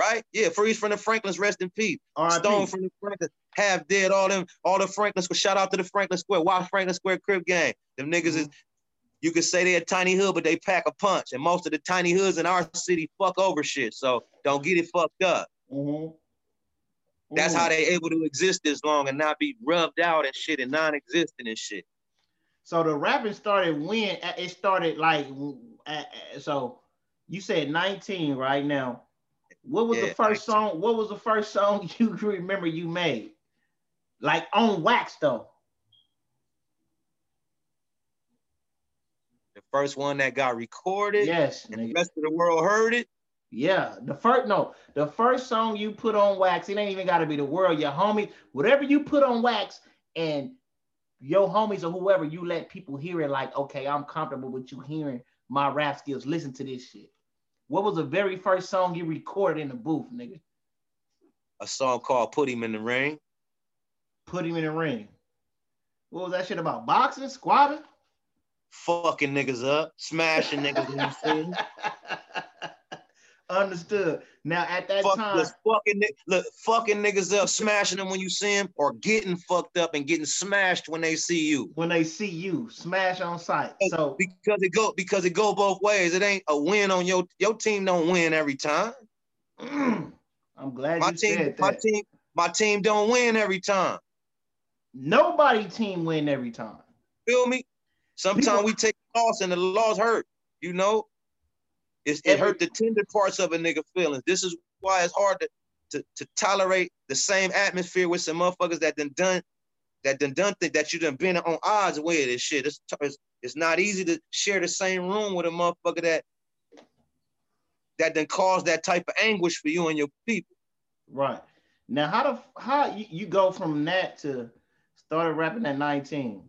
Right? Yeah, Freeze from the Franklins, rest in peace. Stone from the Franklins, half dead. All them, all the Franklins. Shout out to the Franklin Square. Watch Franklin Square Crip Gang. Them niggas mm-hmm. is you could say they're a tiny hood, but they pack a punch. And most of the tiny hoods in our city fuck over shit. So don't get it fucked up. Mm-hmm. That's how mm-hmm. they able to exist this long and not be rubbed out and shit and non-existent and shit. So the rapping started when uh, it started like uh, uh, so you said 19 right now. What was yeah, the first 19. song? What was the first song you remember you made? Like on wax though. The first one that got recorded. Yes. And the rest of the world heard it. Yeah, the first no, the first song you put on wax, it ain't even got to be the world. Your homie, whatever you put on wax, and your homies or whoever you let people hear it, like, okay, I'm comfortable with you hearing my rap skills. Listen to this shit. What was the very first song you recorded in the booth, nigga? A song called "Put Him in the Ring." Put him in the ring. What was that shit about? Boxing, squatting? Fucking niggas up, smashing niggas in the scene. Understood. Now at that Fuck time, fucking look, fucking niggas up, smashing them when you see them, or getting fucked up and getting smashed when they see you. When they see you, smash on sight. So because it go because it go both ways. It ain't a win on your your team. Don't win every time. Mm. I'm glad my team, said that. My team, my team don't win every time. Nobody team win every time. Feel me? Sometimes People, we take loss and the loss hurt. You know, it's, it hurt the tender parts of a nigga feelings. This is why it's hard to, to, to tolerate the same atmosphere with some motherfuckers that done done that done done think that you done been on odds with this shit. It's, it's, it's not easy to share the same room with a motherfucker that that then caused that type of anguish for you and your people. Right. Now, how do how you, you go from that to started rapping at 19?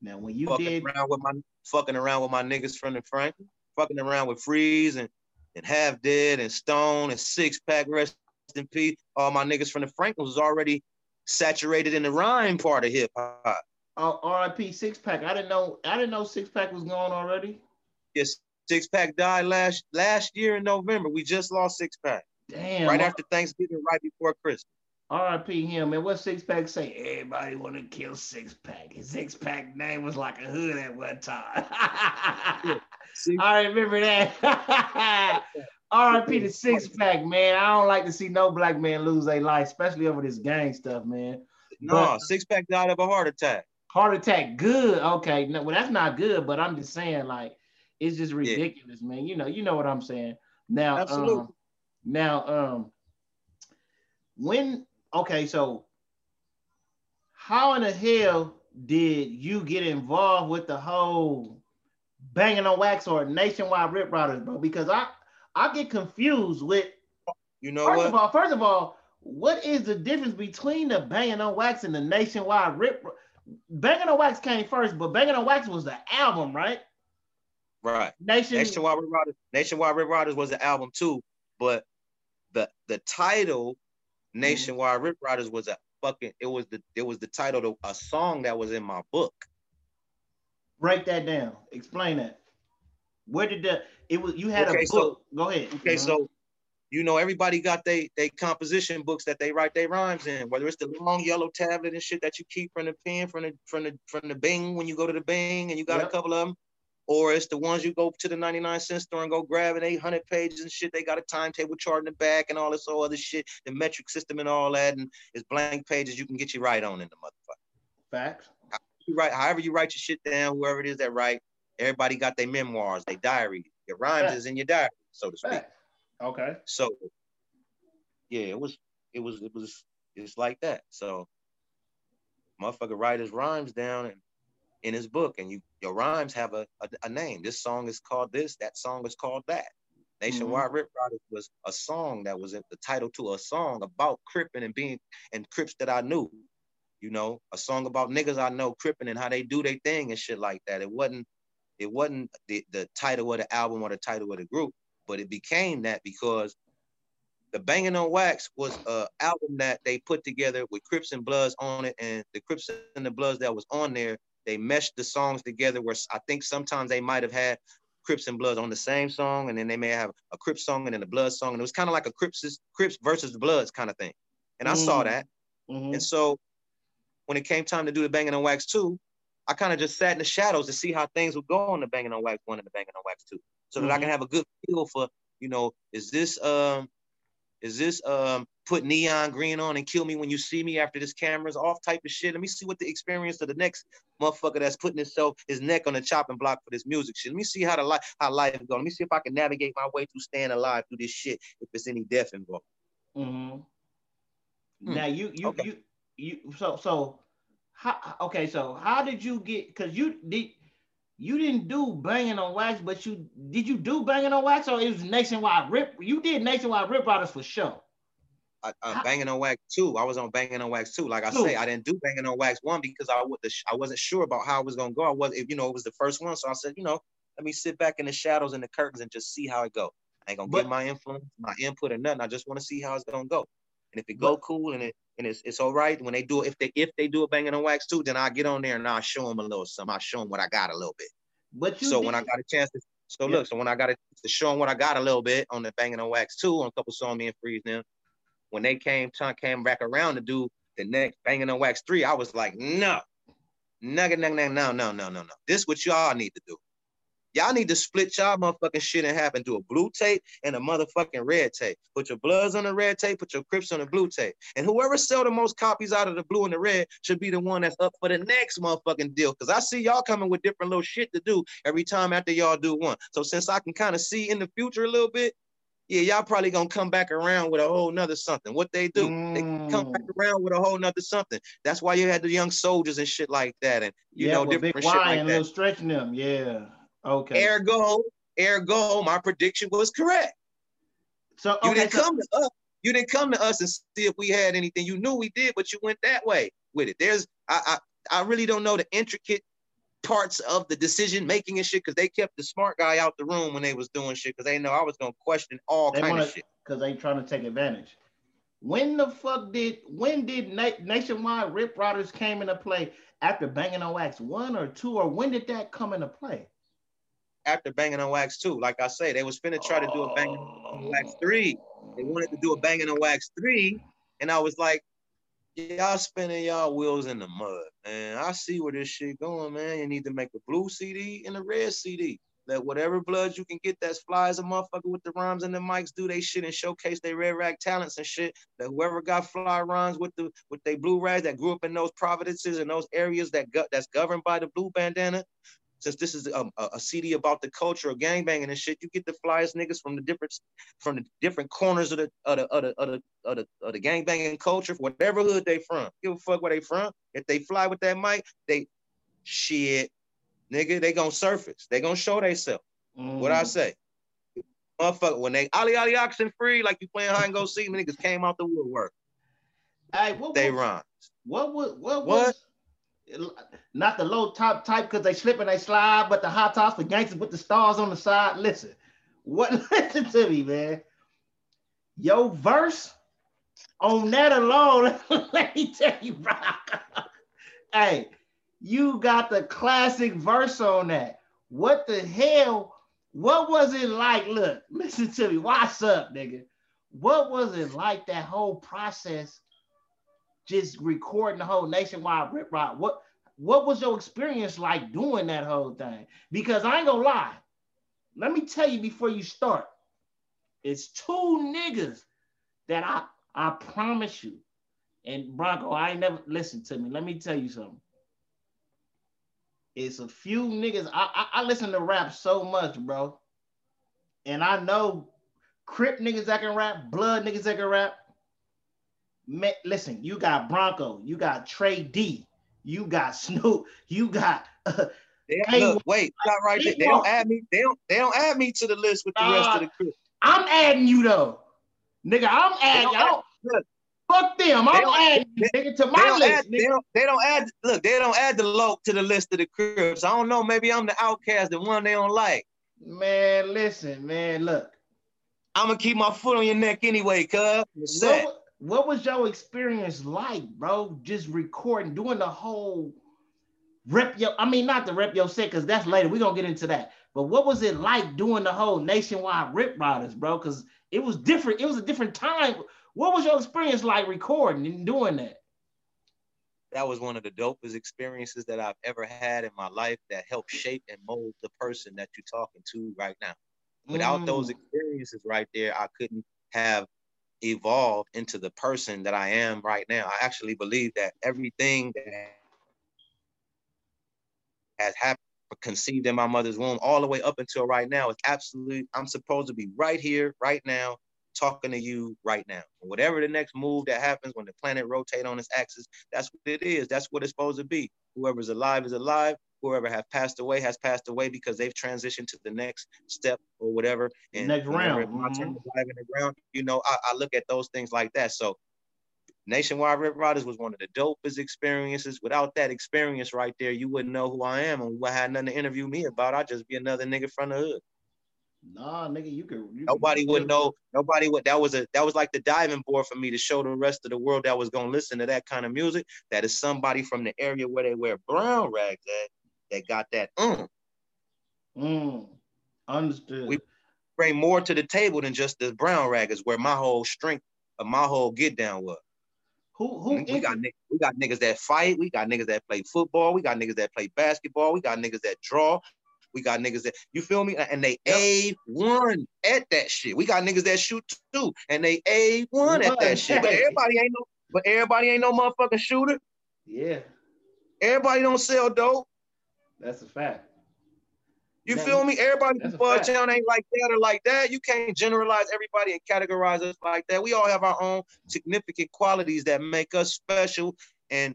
Now, when you fucking did around with my fucking around with my niggas from the Franklin, fucking around with Freeze and and Half Dead and Stone and Six Pack, rest in peace. All my niggas from the Franklins was already saturated in the rhyme part of hip hop. Oh, R.I.P. Six Pack. I didn't know. I didn't know Six Pack was gone already. Yes, Six Pack died last last year in November. We just lost Six Pack. Damn. Right after Thanksgiving, right before Christmas. R.I.P. him. And what Six Pack say? Everybody want to kill Six Pack. His Six Pack name was like a hood at one time. I remember that. R.I.P. the Six Pack, man. I don't like to see no black man lose their life, especially over this gang stuff, man. No, but, Six Pack died of a heart attack. Heart attack, good. Okay, no, well that's not good, but I'm just saying, like, it's just ridiculous, yeah. man. You know, you know what I'm saying. Now, Absolutely. um, now, um, when okay, so how in the hell did you get involved with the whole banging on wax or Nationwide Rip Ridaz, bro? Because I I get confused with you know first what? of all, first of all, what is the difference between the banging on wax and the nationwide rip? Banging on wax came first, but banging on wax was the album, right? Right. Nation Nationwide Rip Ridaz. Nationwide Rip Ridaz was the album too, but the the title Mm-hmm. Nationwide Rip Ridaz was a fucking. It was the it was the title of a song that was in my book. Break that down. Explain that. Where did the it was you had Okay, a so- book. Go ahead. Okay, Mhm. so you know everybody got they they composition books that they write their rhymes in, whether it's the long yellow tablet and shit that you keep from the pen from the from the from the Bing when you go to the Bing and you got Yep. a couple of them, or it's the ones you go to the 99 cent store and go grab an 800 pages and shit. They got a timetable chart in the back and all this other shit, the metric system and all that, and it's blank pages you can get you right on in the motherfucker. facts. You write however you write your shit down, whoever it is that write, everybody got their memoirs, their diary, your rhymes Fact. is in your diary, so to speak. Facts. Okay. So yeah, it was it was it was it's like that. So motherfucker write his rhymes down and in his book and you your rhymes have a, a, a name. This song is called this, that song is called that. Nationwide mm-hmm. Rip Ridaz was a song that was the title to a song about cripping and being and crips that I knew. You know, a song about niggas I know cripping and how they do their thing and shit like that. It wasn't it wasn't the, the title of the album or the title of the group, but it became that because the Banging on Wax was a album that they put together with Crips and Bloods on it, and the Crips and the Bloods that was on there, they meshed the songs together. Where I think sometimes they might have had Crips and Bloods on the same song, and then they may have a Crips song and then a Blood song, and it was kind of like a Crips Crips versus Bloods kind of thing. And I saw Mm. that, Mhm. and so when it came time to do the Banging on Wax two, I kind of just sat in the shadows to see how things would go on the Banging on Wax one and the Banging on Wax two, so that I can have a good feel for, you know, is this um, is this um put neon green on and kill me when you see me after this camera's off type of shit? Let me see what the experience of the next motherfucker that's putting himself his neck on the chopping block for this music shit. Let me see how the life how life go. Let me see if I can navigate my way through staying alive through this shit if there's any death involved. Mhm. Hmm. Now you you Okay. you you so so how okay so how did you get because you did you didn't do banging on wax but you did you do banging on wax or it was nationwide rip you did Nationwide Rip Ridaz for sure uh, banging on wax two. I was on banging on wax two. Like I Two. say, I didn't do banging on wax one because I would I wasn't sure about how it was gonna go. I was if you know it was the first one, so I said you know let me sit back in the shadows and the curtains and just see how it go. I ain't gonna But- give my influence, my input or nothing. I just want to see how it's gonna go. And if it go But- cool and it and it's, it's all right when they do it, if they if they do a banging on wax two, then I get on there and I'll show them a little something. I'll show them what I got a little bit. but so did, when I got a chance to, so Yeah. look, so when I got a, to show them what I got a little bit on the banging on wax two on a couple songs, me and Freeze them, when they came time came back around to do the next banging on wax three, I was like, no, nugget, nugget, nugget, no, no, no, no, no. This what y'all need to do. Y'all need to split y'all motherfucking shit and have and do a blue tape and a motherfucking red tape. Put your bloods on the red tape, put your crips on the blue tape. And whoever sell the most copies out of the blue and the red should be the one that's up for the next motherfucking deal. Cause I see y'all coming with different little shit to do every time after y'all do one. So since I can kind of see in the future a little bit, yeah, y'all probably gonna come back around with a whole nother something. What they do, they come back Mm. around with a whole nother something. That's why you had the young soldiers and shit like that, and you yeah know different big shit Y like and that. little stretching them yeah okay Ergo, ergo, my prediction was correct. so You didn't so, come to us. You didn't come to us and see if we had anything. You knew we did, but you went that way with it. There's, I, I, I really don't know the intricate parts of the decision making and shit because they kept the smart guy out the room when they was doing shit because they know I was gonna question all They kind wanna- of shit. because they trying to take advantage. When the fuck did when did Na- Nationwide Rip Ridaz came into play after Banging on Wax one or two or when did that come into play? After banging on wax two, like I say, they was finna try to do a banging on wax oh. three. They wanted to do a banging on wax three, and I was like, y'all spinning y'all wheels in the mud, man. I see where this shit going, man. You need to make a blue CD and a red CD. Let whatever blood you can get that's fly as a motherfucker with the rhymes and the mics do they shit and showcase their red rag talents and shit. That whoever got fly rhymes with the with they blue rags that grew up in those providences and those areas that got that's governed by the blue bandana. Since this is a, a, a CD about the culture of gangbanging and shit, you get the flyest niggas from the different from the different corners of the of the of the of the, of the, of the gangbanging culture, whatever hood they from. Give a fuck where they from. If they fly with that mic, they shit, nigga, they gonna surface. They gonna show themselves. What I Mm. say? Motherfucker, when they Ali Ali oxen free, like you playing hide and go seek, niggas came out the woodwork. Hey, what, They what, rhyme. what was what What? was not the low top type because they slip and they slide, but the high tops for gangsters with the stars on the side. Listen, what listen to me, man. Yo, verse on that alone, let me tell you, bro. hey, you got the classic verse on that. What the hell? What was it like? Look, listen to me. What's up, nigga? What was it like that whole process? Just recording the whole nationwide rip rod. What what was your experience like doing that whole thing? Because I ain't gonna lie. Let me tell you before you start. It's two niggas that I I promise you. And Broncoe, I ain't never listen to me. Let me tell you something. It's a few niggas. I, I, I listen to rap so much, bro. And I know Crip niggas that can rap, blood niggas that can rap. Listen, you got Broncoe, you got Trey D, you got Snoop, you got. Uh, they, look, wait, not right there. They don't add me. They don't. They don't add me to the list with the uh, rest of the crew. I'm adding you though, nigga. I'm adding. you look, Fuck them. I'm adding you, nigga, to my list. Add, they, don't, they don't add. Look, they don't add the low to the list of the Crips. I don't know. Maybe I'm the outcast, the one they don't like. Man, listen, man. Look, I'm gonna keep my foot on your neck anyway, cuz. What was your experience like, bro? Just recording, doing the whole rep your, I mean, not the rep your set, because that's later. We're gonna get into that. But what was it like doing the whole Nationwide Rip Ridaz, bro? Because it was different, it was a different time. What was your experience like recording and doing that? That was one of the dopest experiences that I've ever had in my life that helped shape and mold the person that you're talking to right now. Without mm. those experiences right there, I couldn't have evolved into the person that I am right now. I actually believe that everything that has happened, conceived in my mother's womb, all the way up until right now, is absolutely, I'm supposed to be right here, right now, talking to you right now. Whatever the next move that happens when the planet rotate on its axis, that's what it is. That's what it's supposed to be. Whoever's alive is alive whoever have passed away has passed away because they've transitioned to the next step or whatever. And next round. My mm-hmm. ground, you know, I, I, look at those things like that. So Nationwide Rip Ridaz was one of the dopest experiences. Without that experience right there, you wouldn't know who I am and I had nothing to interview me about. I'd just be another nigga from the hood. Nah, nigga, you could. You nobody could, would know. Nobody would. That was a. That was like the diving board for me to show the rest of the world that was gonna listen to that kind of music. That is somebody from the area where they wear brown rags at that got that mm. Mm. Understood. We bring more to the table than just the brown rag is where my whole strength of my whole get down was. Who who we got we got niggas that fight, we got niggas that play football, we got niggas that play basketball, we got niggas that draw, we got niggas that you feel me, and they yep. a one at that shit. We got niggas that shoot too, and they a one at that shit. But everybody ain't no, but everybody ain't no motherfucking shooter. Yeah. Everybody don't sell dope. That's a fact. You that, feel me? Everybody in Fudge Town ain't like that or like that. You can't generalize everybody and categorize us like that. We all have our own significant qualities that make us special and,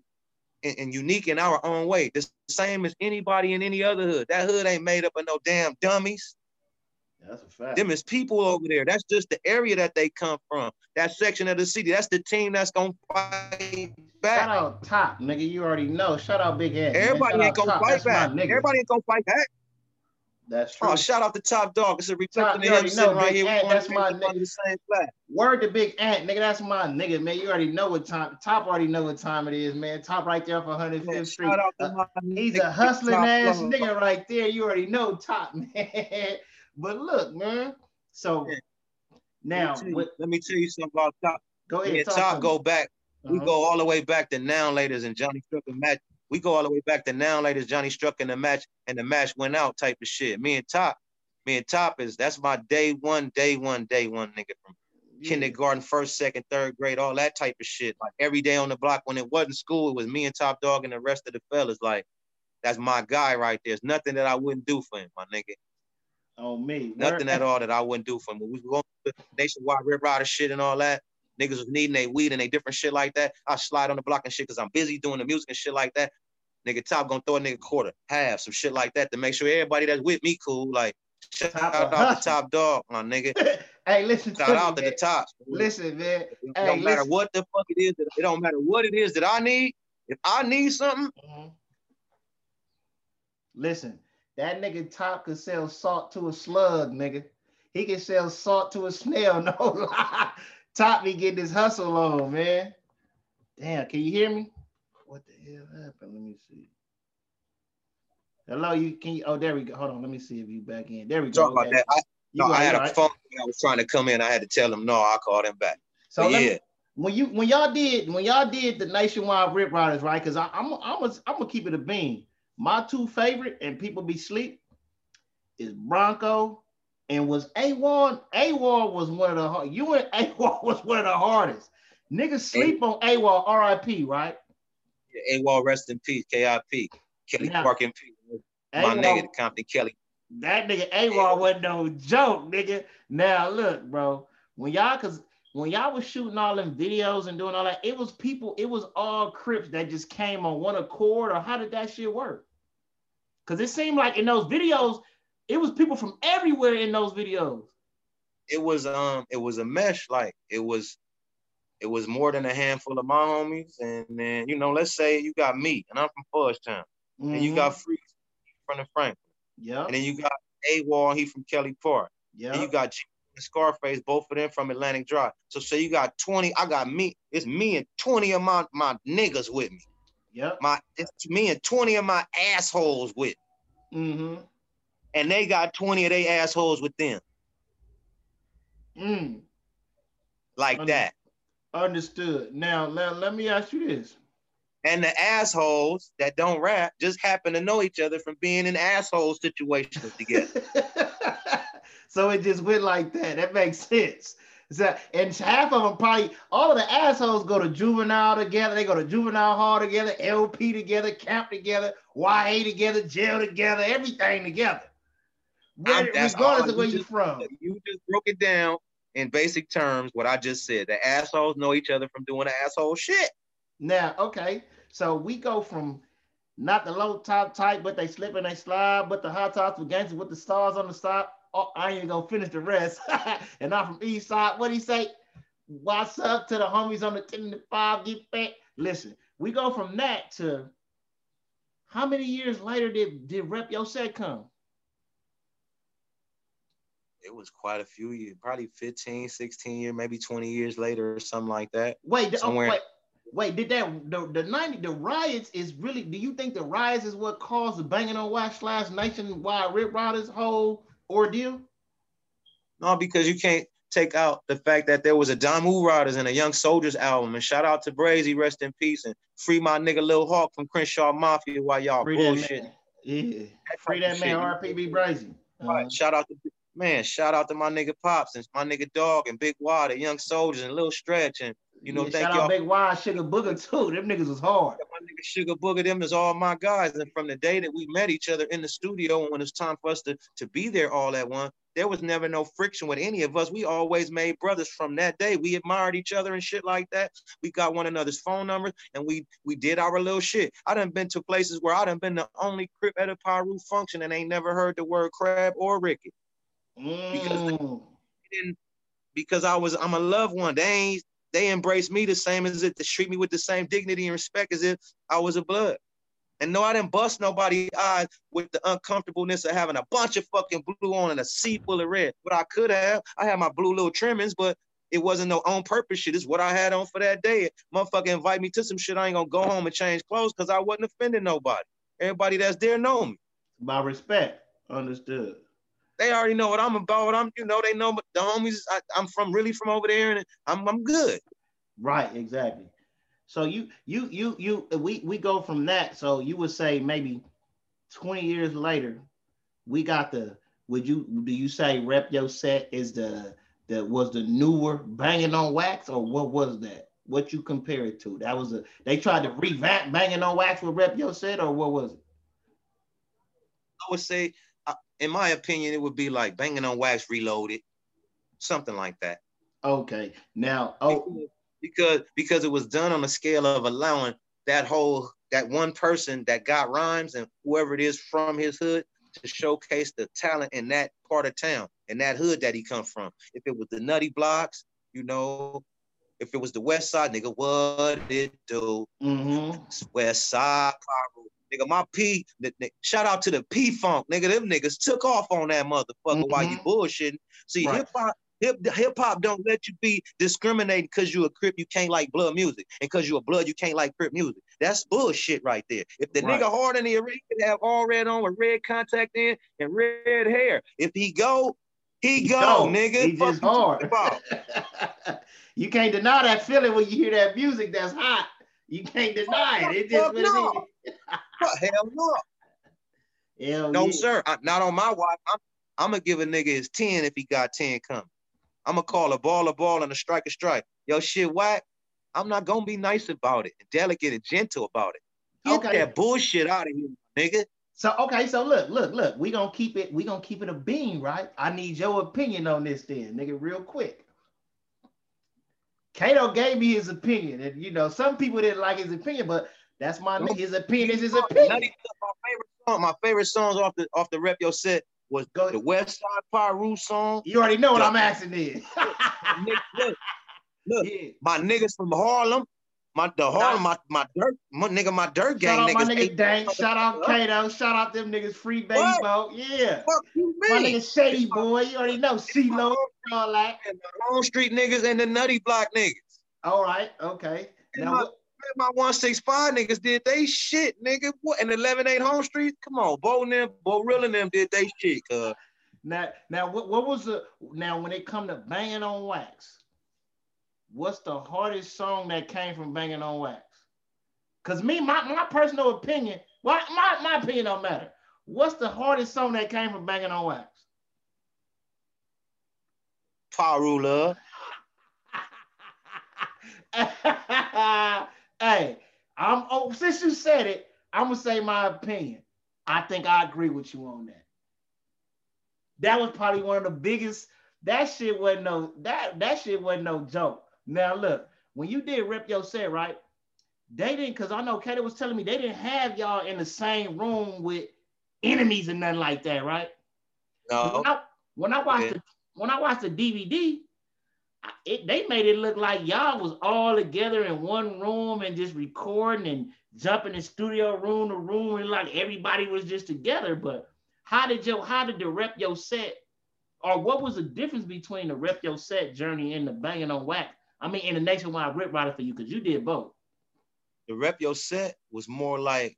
and, and unique in our own way. The same as anybody in any other hood. That hood ain't made up of no damn dummies. That's a fact. Them is people over there. That's just the area that they come from. That section of the city. That's the team that's gonna fight back. Shout out top, nigga. You already know. Shout out Big Ant. Everybody ain't gonna top. fight that's back. Everybody ain't gonna fight back. That's true. Oh, shout out the top dog. It's a reflecting the him sitting right here. Ant, that's my nigga. The same flat. Word to Big Ant, nigga. That's my nigga, man. You already know what time. Top already know what time it is, man. Top right there for 105th yeah, Street. Uh, he's a hustling ass nigga right there. You already know top, man. But look, man. So yeah. now, let me, you, let me, tell you something about top. Go ahead. Yeah, top go back. Uh-huh. We go all the way back to now, ladies and Johnny Strip and match. we go all the way back to now, ladies. Johnny struck in the match, and the match went out type of shit. Me and Top, me and Top is that's my day one, day one, day one nigga from yeah. kindergarten, first, second, third grade, all that type of shit. Like every day on the block when it wasn't school, it was me and Top Dog and the rest of the fellas. Like that's my guy right there. There's nothing that I wouldn't do for him, my nigga. Oh me, nothing at all that I wouldn't do for. When we go nationwide rip rider shit and all that. Niggas was needing their weed and they different shit like that. I slide on the block and shit because I'm busy doing the music and shit like that. Nigga top gonna throw a nigga quarter, half, some shit like that to make sure everybody that's with me cool. Like shout top out the top dog, my nigga. hey, listen. Shout out to the top. Listen, man. It hey, don't matter what the fuck it is. That, it don't matter what it is that I need. If I need something, mm-hmm. Listen, that nigga top could sell salt to a slug, nigga. He can sell salt to a snail. No lie. Top me getting his hustle on, man. Damn, can you hear me? What the hell happened? Let me see. Hello, you can you? Oh, there we go. Hold on, let me see if you back in. There we go. Talk about that. I, no, I had a right. phone when I was trying to come in. I had to tell him no. I called him back. So yeah. Me, when you when y'all did when y'all did the Nationwide Rip Ridaz, right? Because I'm I'm a, I'm gonna keep it a beam. My two favorite and people be sleep is Broncoe and was A1. A1 was one of the hard. You and A1 was one of the hardest. Niggas sleep a- on A1 RIP, right? Yeah, A1 rest in peace, KIP. Kelly now, Park in peace. My nigga, Compton Kelly. That nigga A1 wasn't no joke, nigga. Now look, bro. When y'all cause when y'all was shooting all them videos and doing all that, it was people, it was all Crips that just came on one accord, or how did that shit work? Because it seemed like in those videos, it was people from everywhere in those videos. It was um, it was a mesh, like it was it was more than a handful of my homies. And then, you know, let's say you got me and I'm from Fudgetown. Mm-hmm. And you got mm-hmm. Freeze from the Franklin. Yeah. And then you got A-Wall, he from Kelly Park. Yeah. And you got G and Scarface, both of them from Atlantic Drive. So say you got 20, I got me, it's me and 20 of my, my niggas with me. Yeah. My it's me and 20 of my assholes with. Mm-hmm. And they got 20 of their assholes with them. Mm. Like that. Understood. Now, let, let me ask you this. And the assholes that don't rap just happen to know each other from being in asshole situations together. so it just went like that. That makes sense. So, and half of them probably, all of the assholes go to juvenile together. They go to juvenile hall together, LP together, camp together, YA together, jail together, everything together. Where, regardless of where you're from. You just broke it down in basic terms what I just said. The assholes know each other from doing the asshole shit. Now, okay, so we go from not the low top type, but they slip and they slide, but the hot tops with gangsters with the stars on the side. Oh, I ain't gonna finish the rest. and I'm from East Side. What he say? What's up to the homies on the 10 to 5? Get back. Listen, we go from that to how many years later did, did Rep Yo Set come? it was quite a few years, probably 15, 16 years, maybe 20 years later or something like that. Wait, oh, somewhere. Oh, wait, wait, did that the, the 90 the riots is really do you think the riots is what caused the banging on wax slash Nationwide Rip Ridaz whole ordeal? No, because you can't take out the fact that there was a Damu Riders and a Young Soldiers album. And shout out to Brazy, rest in peace, and free my nigga Lil Hawk from Crenshaw Mafia while y'all free bullshit. Yeah, free that man, RPB Brazy. Uh-huh. Shout out to man, shout out to my nigga Pops and my nigga Dog and Big Water, Young Soldiers and Lil Stretch and you know, yeah, thank shout y'all. out Big Wide Sugar Booger too. Them niggas was hard. My nigga Sugar Booger, them is all my guys. And from the day that we met each other in the studio, and when it's time for us to, to be there all at one, there was never no friction with any of us. We always made brothers from that day. We admired each other and shit like that. We got one another's phone numbers and we we did our little shit. I done been to places where I done been the only Crip at a Piru function and ain't never heard the word crab or Ricky. Because, they, mm. because I was I'm a loved one. They ain't they embrace me the same as it, they treat me with the same dignity and respect as if I was a blood. And no, I didn't bust nobody's eyes with the uncomfortableness of having a bunch of fucking blue on and a sea full of red. But I could have. I had my blue little trimmings, but it wasn't no on purpose shit. It's what I had on for that day. Motherfucker invite me to some shit. I ain't gonna go home and change clothes because I wasn't offending nobody. Everybody that's there know me. By respect. Understood they already know what I'm about. I'm, you know, they know the homies. I, am from really from over there, and I'm I'm good. Right, exactly. So you you you you we we go from that. So you would say maybe 20 years later, we got the. Would you do you say rep your set is the that was the newer banging on wax or what was that? What you compare it to? That was a they tried to revamp banging on wax with rep your set or what was it? I would say in my opinion, it would be like banging on wax reloaded, something like that. Okay. Now, oh, because because it was done on a scale of allowing that whole that one person that got rhymes and whoever it is from his hood to showcase the talent in that part of town in that hood that he come from. If it was the nutty blocks, you know, if it was the West Side, nigga, what it do? Mm-hmm. West Side, nigga, my P, the, the, shout out to the P Funk, nigga. Them niggas took off on that motherfucker mm-hmm. while you bullshitting. See, right. hip hop, hip hip hop don't let you be discriminated because you a crip, you can't like blood music, and because you a blood, you can't like crip music. That's bullshit right there. If the right. nigga hard in the arena have all red on with red contact in and red hair, if he go, he, he go, go, nigga. He just hard. you can't deny that feeling when you hear that music that's hot. You can't deny it. It just no. Hell no. Hell no, yeah. sir. I, not on my watch. I'm, I'm gonna give a nigga his 10 if he got 10 coming. I'm gonna call a ball a ball and a strike a strike. Yo, shit, whack. I'm not gonna be nice about it, and delicate and gentle about it. Get okay. that bullshit out of here, nigga. So okay, so look, look, look. We gonna keep it. We gonna keep it a bean, right? I need your opinion on this, then, nigga, real quick. Kato gave me his opinion, and you know some people didn't like his opinion, but that's my nigga. His opinion is his opinion. My favorite song, my favorite songs off the off the rep your set was Go, the West Side Piru song. You already know what I'm asking then. look, look yeah. my niggas from Harlem, my the Harlem, my my dirt, my nigga, my dirt gang shout niggas. Out my nigga Dank, shout out Kato, shout out them niggas, free baby boat, yeah. Fuck you, my nigga Shady boy, you already know C CeeLo, all that. And the Home Street niggas and the Nutty Block niggas. All right, okay. And now, my, my 165 niggas did they shit, nigga. What in 11-8 Home Street? Come on, Bo and them, Bo Real and them did they shit, cuz. Now, now what, what was the now when it come to banging on wax? What's the hardest song that came from banging on wax? Cause me, my, my personal opinion, well, my, my opinion don't matter. What's the hardest song that came from banging on wax? Piru Love. hey, I'm oh, since you said it, I'm gonna say my opinion. I think I agree with you on that. That was probably one of the biggest. That shit wasn't no that that shit wasn't no joke. Now look, when you did rep your set, right? They didn't, cause I know Kato was telling me they didn't have y'all in the same room with enemies and nothing like that, right? No. When I, when I watched okay. the when I watched the DVD, it, they made it look like y'all was all together in one room and just recording and jumping in studio room to room and like everybody was just together. But how did your how did the rep your set, or what was the difference between the rep your set journey and the banging on wax? I mean, in the nationwide rip rider for you because you did both. The rep your set was more like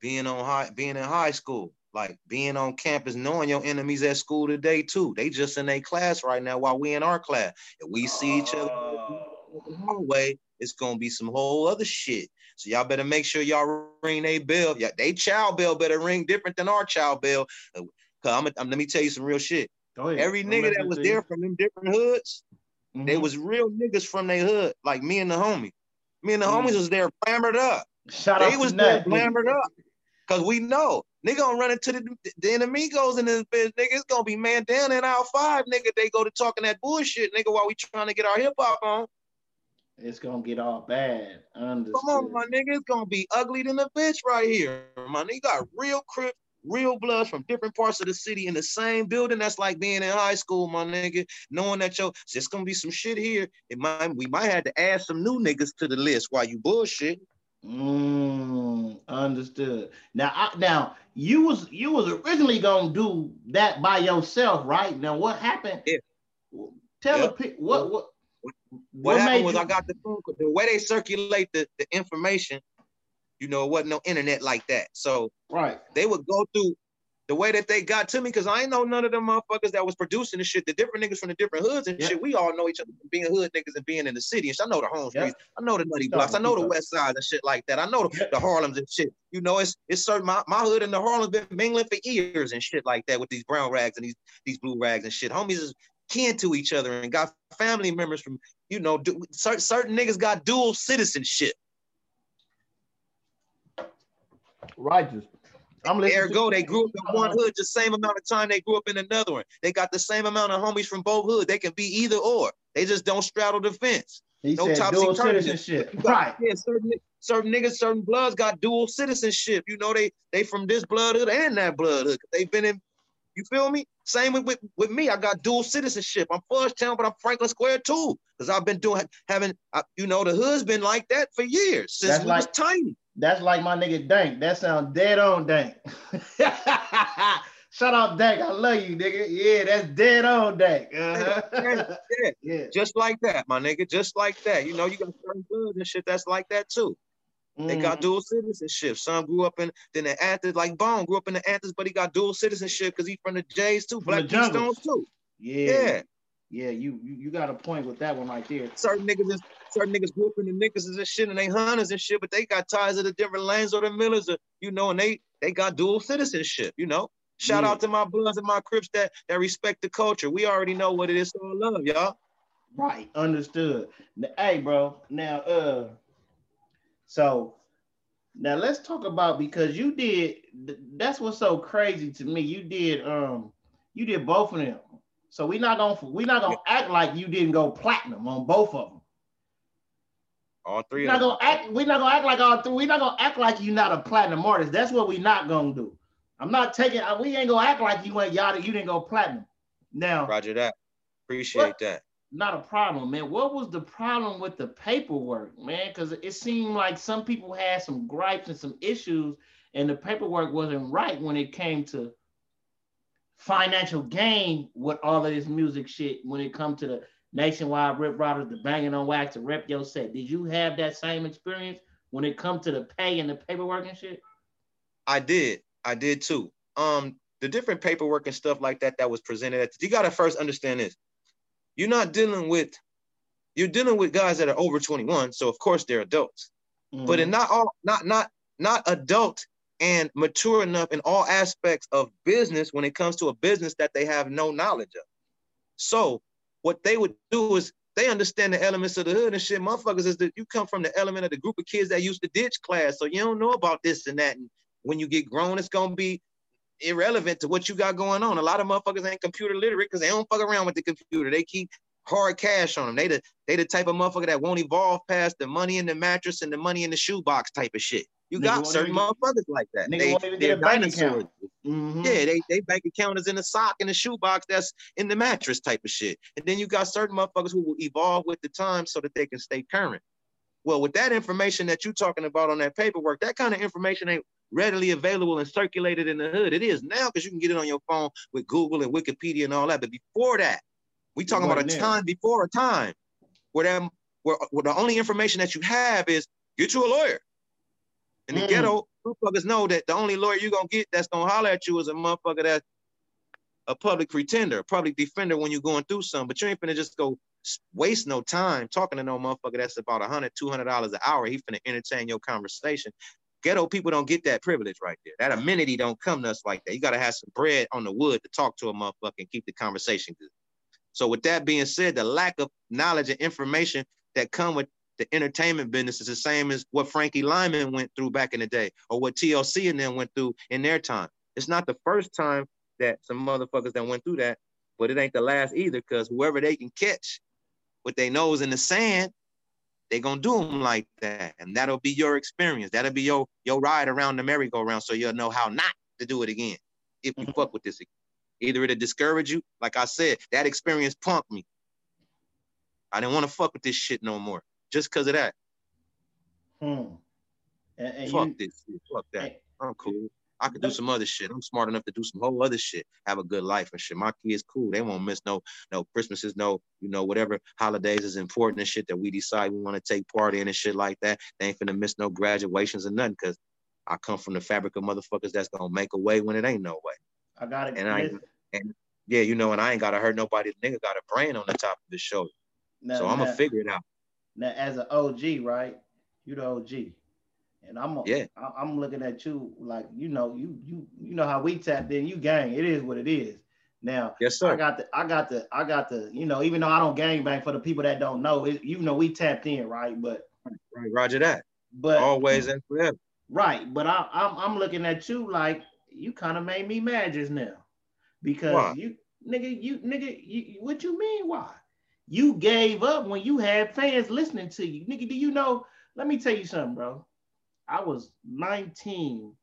being on high, being in high school like being on campus, knowing your enemies at school today too. They just in a class right now while we in our class. If we see each other the oh. hallway, it's gonna be some whole other shit. So y'all better make sure y'all ring a bell. Yeah, they child bell better ring different than our child bell. Uh, Cause I'm, I'm um, let me tell you some real shit. Every nigga that was there from them different hoods, mm-hmm. they was real niggas from their hood, like me and the homie. Me and the mm-hmm. homies was there clamored up. Shout they was there clamored up. Cause we know Nigga gonna run into the, the enemigos in this bitch, nigga. It's gonna be man down in our five, nigga. They go to talking that bullshit, nigga, while we trying to get our hip hop on. It's gonna get all bad. Understood. Come on, my nigga. It's gonna be ugly than a bitch right here. My nigga got real crip, real blood from different parts of the city in the same building. That's like being in high school, my nigga. Knowing that yo, it's gonna be some shit here. It might we might have to add some new niggas to the list while you bullshit. Mm, understood. Now, I, now you was you was originally gonna do that by yourself, right? Now, what happened? Yeah. Tell yeah. the what what. What, what happened was you... I got the phone. The way they circulate the, the information, you know, it wasn't no internet like that. So right, they would go through the way that they got to me, because I ain't know none of them motherfuckers that was producing the shit, the different niggas from the different hoods and shit. We all know each other being hood niggas and being in the city. And shit. I know the home streets, I know the nutty blocks, I know the west side and shit like that. I know the, the Harlems and shit. You know, it's it's certain my, my hood and the Harlem's been mingling for years and shit like that with these brown rags and these these blue rags and shit. Homies is kin to each other and got family members from, you know, do, certain, certain niggas got dual citizenship. Righteous. I'm Ergo, they grew up in one hood the same amount of time they grew up in another one. They got the same amount of homies from both hoods. They can be either or. They just don't straddle the fence. He no said dual citizenship. Right. Yeah, certain, certain niggas, certain bloods got dual citizenship. You know, they they from this blood hood and that blood hood. They've been in, you feel me? Same with, with, with me. I got dual citizenship. I'm Fudge Town, but I'm Franklin Square too. Because I've been doing having, I, you know, the hood's been like that for years since That's we like, was tiny. That's like my nigga Dank. That sounds dead on Dank. Shout out Dank. I love you, nigga. Yeah, that's dead on Dank. Uh-huh. yeah, just like that, my nigga. Just like that. You know, you got certain bloods and shit that's like that too. Mm. They got mm-hmm. dual citizenship. Some grew up in then the Athens, like Bone grew up in the Athens, but he got dual citizenship because he from the Jays too, from Black Stones too. Yeah. Yeah. Yeah, you, you you got a point with that one right there. Certain niggas is certain niggas grew up in the niggas and shit and they hunters and shit, but they got ties to the different lanes or the millers, or, you know, and they they got dual citizenship, you know. Shout yeah. out to my bloods and my crips that that respect the culture. We already know what it is, so love y'all. Right, understood. Now, hey, bro. Now, uh, so now let's talk about because you did. That's what's so crazy to me. You did um, you did both of them. So we're not gonna we not gonna act like you didn't go platinum on both of them. All three. We're not gonna act. We're not gonna act like all three. We're not gonna act like you're not a platinum artist. That's what we're not gonna do. I'm not taking. We ain't gonna act like you went yada. You didn't go platinum. Now. Roger that. Appreciate what, that. Not a problem, man. What was the problem with the paperwork, man? Because it seemed like some people had some gripes and some issues, and the paperwork wasn't right when it came to financial gain with all of this music shit when it come to the Nationwide Rip Ridaz, the banging on wax, the rep your set. Did you have that same experience when it comes to the pay and the paperwork and shit? I did. I did too. Um, the different paperwork and stuff like that that was presented at you gotta first understand this. You're not dealing with you're dealing with guys that are over 21, so of course they're adults. Mm-hmm. But in not all not not not adult and mature enough in all aspects of business when it comes to a business that they have no knowledge of. So what they would do is they understand the elements of the hood and shit. Motherfuckers is that you come from the element of the group of kids that used to ditch class. So you don't know about this and that. And when you get grown, it's gonna be irrelevant to what you got going on. A lot of motherfuckers ain't computer literate because they don't fuck around with the computer. They keep hard cash on them. They the they the type of motherfucker that won't evolve past the money in the mattress and the money in the shoebox type of shit. You nigga got certain motherfuckers like that. They, they're dinosaurs. Mm-hmm. Yeah, they, they bank account is in the sock in the shoebox that's in the mattress type of shit. And then you got certain motherfuckers who will evolve with the time so that they can stay current. Well, with that information that you're talking about on that paperwork, that kind of information ain't readily available and circulated in the hood. It is now because you can get it on your phone with Google and Wikipedia and all that. But before that, we talking about a there. time before a time where them where, where the only information that you have is get you a lawyer. In the mm. ghetto, motherfuckers know that the only lawyer you're gonna get that's gonna holler at you is a motherfucker that's a public pretender, a public defender when you're going through something. But you ain't finna just go waste no time talking to no motherfucker that's about a hundred, two hundred dollars an hour. He finna entertain your conversation. Ghetto people don't get that privilege right there. That amenity don't come to us like that. You gotta have some bread on the wood to talk to a motherfucker and keep the conversation good. So with that being said, the lack of knowledge and information that come with the entertainment business is the same as what Frankie Lymon went through back in the day, or what TLC and them went through in their time. It's not the first time that some motherfuckers that went through that, but it ain't the last either, because whoever they can catch with their nose in the sand, they gonna do them like that. And that'll be your experience. That'll be your your ride around the merry-go-round so you'll know how not to do it again if you mm-hmm. fuck with this again. Either it'll discourage you, like I said, that experience punked me. I didn't want to fuck with this shit no more just because of that. Hmm. And, and Fuck you, this shit. Fuck that. And, I'm cool. I could do some other shit. I'm smart enough to do some whole other shit. Have a good life and shit. My kids cool. They won't miss no no Christmases, no you know whatever holidays is important and shit that we decide we want to take part in and shit like that. They ain't finna miss no graduations or nothing because I come from the fabric of motherfuckers that's gonna make a way when it ain't no way. I got it. And I and yeah, you know, and I ain't gotta hurt nobody. The nigga got a brain on the top of his shoulder. Now, so I'm gonna figure it out. Now, as an OG, right? You the OG, and I'm a, yeah. I, am looking at you like you know you you you know how we tapped in. You gang. It is what it is. Now, yes, sir. I got the I got the I got the you know even though I don't gang bang for the people that don't know, it, you know we tapped in, right? But right, Roger that. But always and forever. Right, but I, I'm I'm looking at you like you kind of made me mad just now because why? you nigga you nigga you, what you mean why? You gave up when you had fans listening to you. Nigga, do you know? Let me tell you something, bro. I was 19,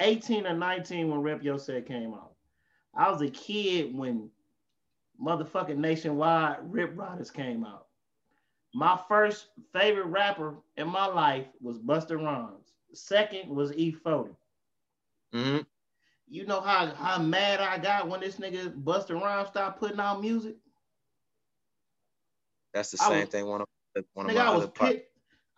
18 or 19 when Rep Yo Set came out. I was a kid when motherfucking Nationwide Rip Ridaz came out. My first favorite rapper in my life was Busta Rhymes. Second was E40. hmm You know how, how mad I got when this nigga Busta Rhymes stopped putting out music? That's the same was- thing. One of one of Nigga, my I was pissed.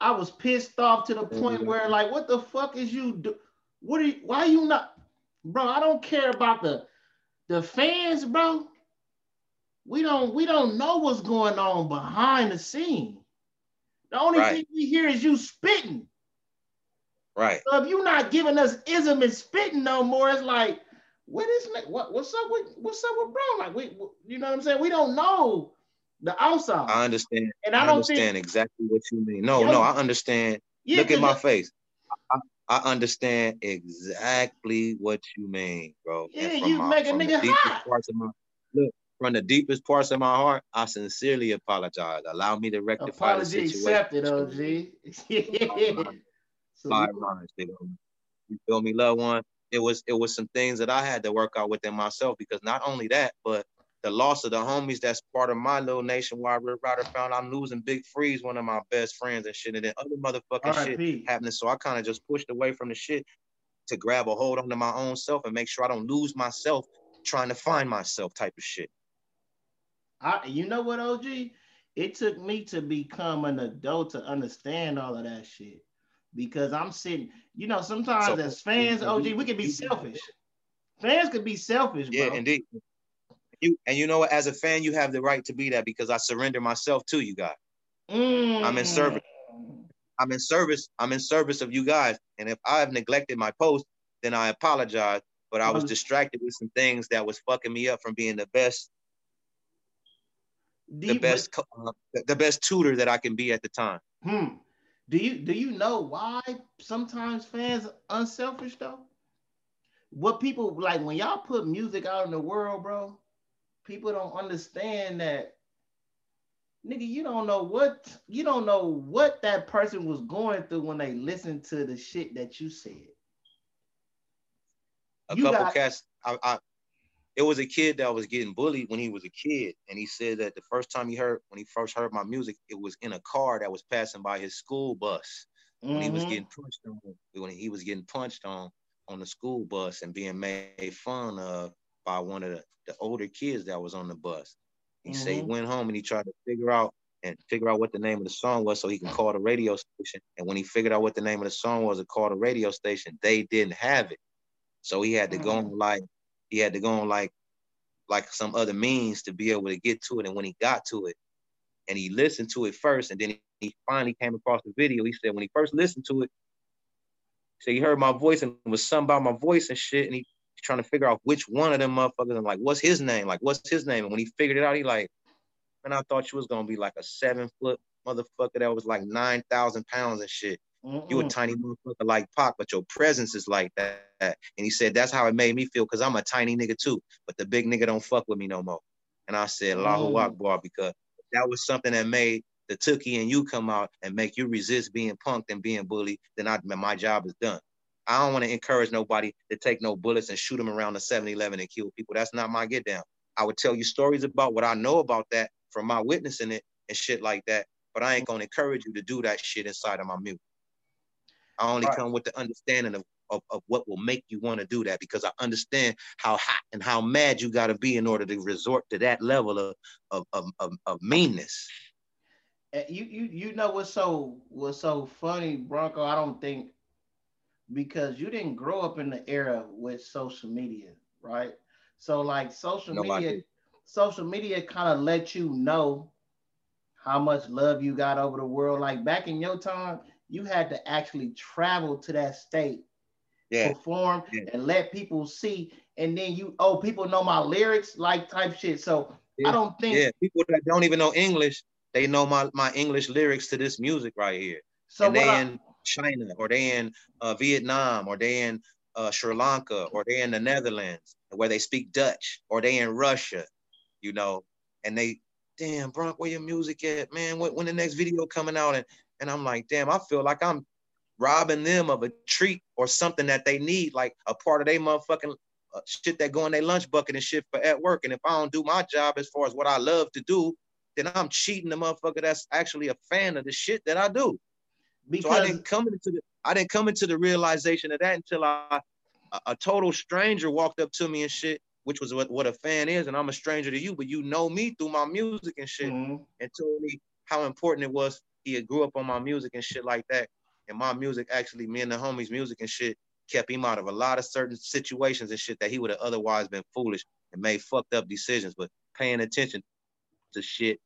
I was pissed off to the point Mhm. where like, what the fuck is you do? What are you, why are you not, bro? I don't care about the the fans, bro. We don't we don't know what's going on behind the scene. The only Right. thing we hear is you spitting. right. So if you're not giving us ism and spitting no more, it's like, what is what what's up with what's up with bro? Like we, you know what I'm saying? We don't know the outside, I understand. and I I, don't understand think. exactly what you mean. No, no, I understand. Yeah, Look at my face. I, I understand exactly what you mean, bro. Yeah, from you make a the nigga deepest hot. Parts of my, look, from the deepest parts of my heart, I sincerely apologize. Allow me to rectify the situation. Apology accepted, OG. Five you- lines, nigga. You feel me, loved one? It was it was some things that I had to work out within myself because not only that, but the loss of the homies that's part of my little nationwide Red Rider found I'm losing Big Freeze, one of my best friends and shit, and then other motherfucking shit R.I.P. happening. So I kind of just pushed away from the shit to grab a hold onto my own self and make sure I don't lose myself trying to find myself type of shit. I, you know what, OG? It took me to become an adult to understand all of that shit. Because I'm sitting, you know, sometimes So- as fans, OG, we can be selfish. Fans could be selfish, bro. Yeah, indeed. You and you know what? As a fan, you have the right to be that because I surrender myself to you guys. I'm in service. I'm in service. I'm in service of you guys. And if I have neglected my post, then I apologize. But I was Well- distracted with some things that was fucking me up from being the best, the best, uh, the- the best tutor that I can be at the time. Hmm. Do you do you know why sometimes fans unselfish though? What people like when y'all put music out in the world, bro, people don't understand that nigga, you don't know what you don't know what that person was going through when they listened to the shit that you said. A You couple got- cats. I, I, it was a kid that was getting bullied when he was a kid, and he said that the first time he heard, when he first heard my music, it was in a car that was passing by his school bus. when he was Mhm. getting punched on when he was getting punched on on the school bus and being made fun of by one of the, the older kids that was on the bus. He said he mm-hmm. went home and he tried to figure out and figure out what the name of the song was so he can call the radio station. And when he figured out what the name of the song was and called the radio station, they didn't have it. So he had to go mm-hmm. on like he had to go on like like some other means to be able to get to it. And when he got to it, and he listened to it first, and then he, finally came across the video. He said when he first listened to it, so he heard my voice and was something about my voice and shit, and he, trying to figure out which one of them motherfuckers and like what's his name, like what's his name. And when he figured it out, he like, man, I thought you was gonna be like a seven foot motherfucker that was like nine thousand pounds and shit. You a tiny motherfucker like Pac, but your presence is like that. And he said that's how it made me feel because I'm a tiny nigga too, but the big nigga don't fuck with me no more. And I said Allahu Mm. Akbar because that was something that made the Tookie and you come out and make you resist being punked and being bullied. Then I, my job is done. I don't want to encourage nobody to take no bullets and shoot them around the 7-Eleven and kill people. That's not my get down. I would tell you stories about what I know about that from my witnessing it and shit like that. But I ain't gonna encourage you to do that shit inside of my music. I only Right. come with the understanding of, of, of what will make you want to do that because I understand how hot and how mad you gotta be in order to resort to that level of of, of, of, of meanness. Uh, you you you know what's so what's so funny, Broncoe? I don't think because you didn't grow up in the era with social media, right? So like social No, media, social media kind of let you know how much love you got over the world. Like back in your time, you had to actually travel to that state, Yeah. perform, Yeah. and let people see. And then you, oh, people know my lyrics, like type shit. So Yeah. I don't think Yeah. People that don't even know English, they know my, my English lyrics to this music right here. so. and they I- China or they in uh, Vietnam or they in uh, Sri Lanka or they in the Netherlands where they speak Dutch or they in Russia, you know, and they, damn, Bronk, where your music at, man? When, when the next video coming out? And, and I'm like, damn, I feel like I'm robbing them of a treat or something that they need, like a part of their motherfucking uh, shit that go in their lunch bucket and shit for at work. And if I don't do my job as far as what I love to do, then I'm cheating the motherfucker that's actually a fan of the shit that I do. So I didn't come into the I didn't come into the realization of that until I a, a total stranger walked up to me and shit, which was what, what a fan is, and I'm a stranger to you, but you know me through my music and shit, mm-hmm. and told me how important it was. He had grew up on my music and shit like that, and my music actually, me and the homies' music and shit kept him out of a lot of certain situations and shit that he would have otherwise been foolish and made fucked up decisions. But paying attention to shit,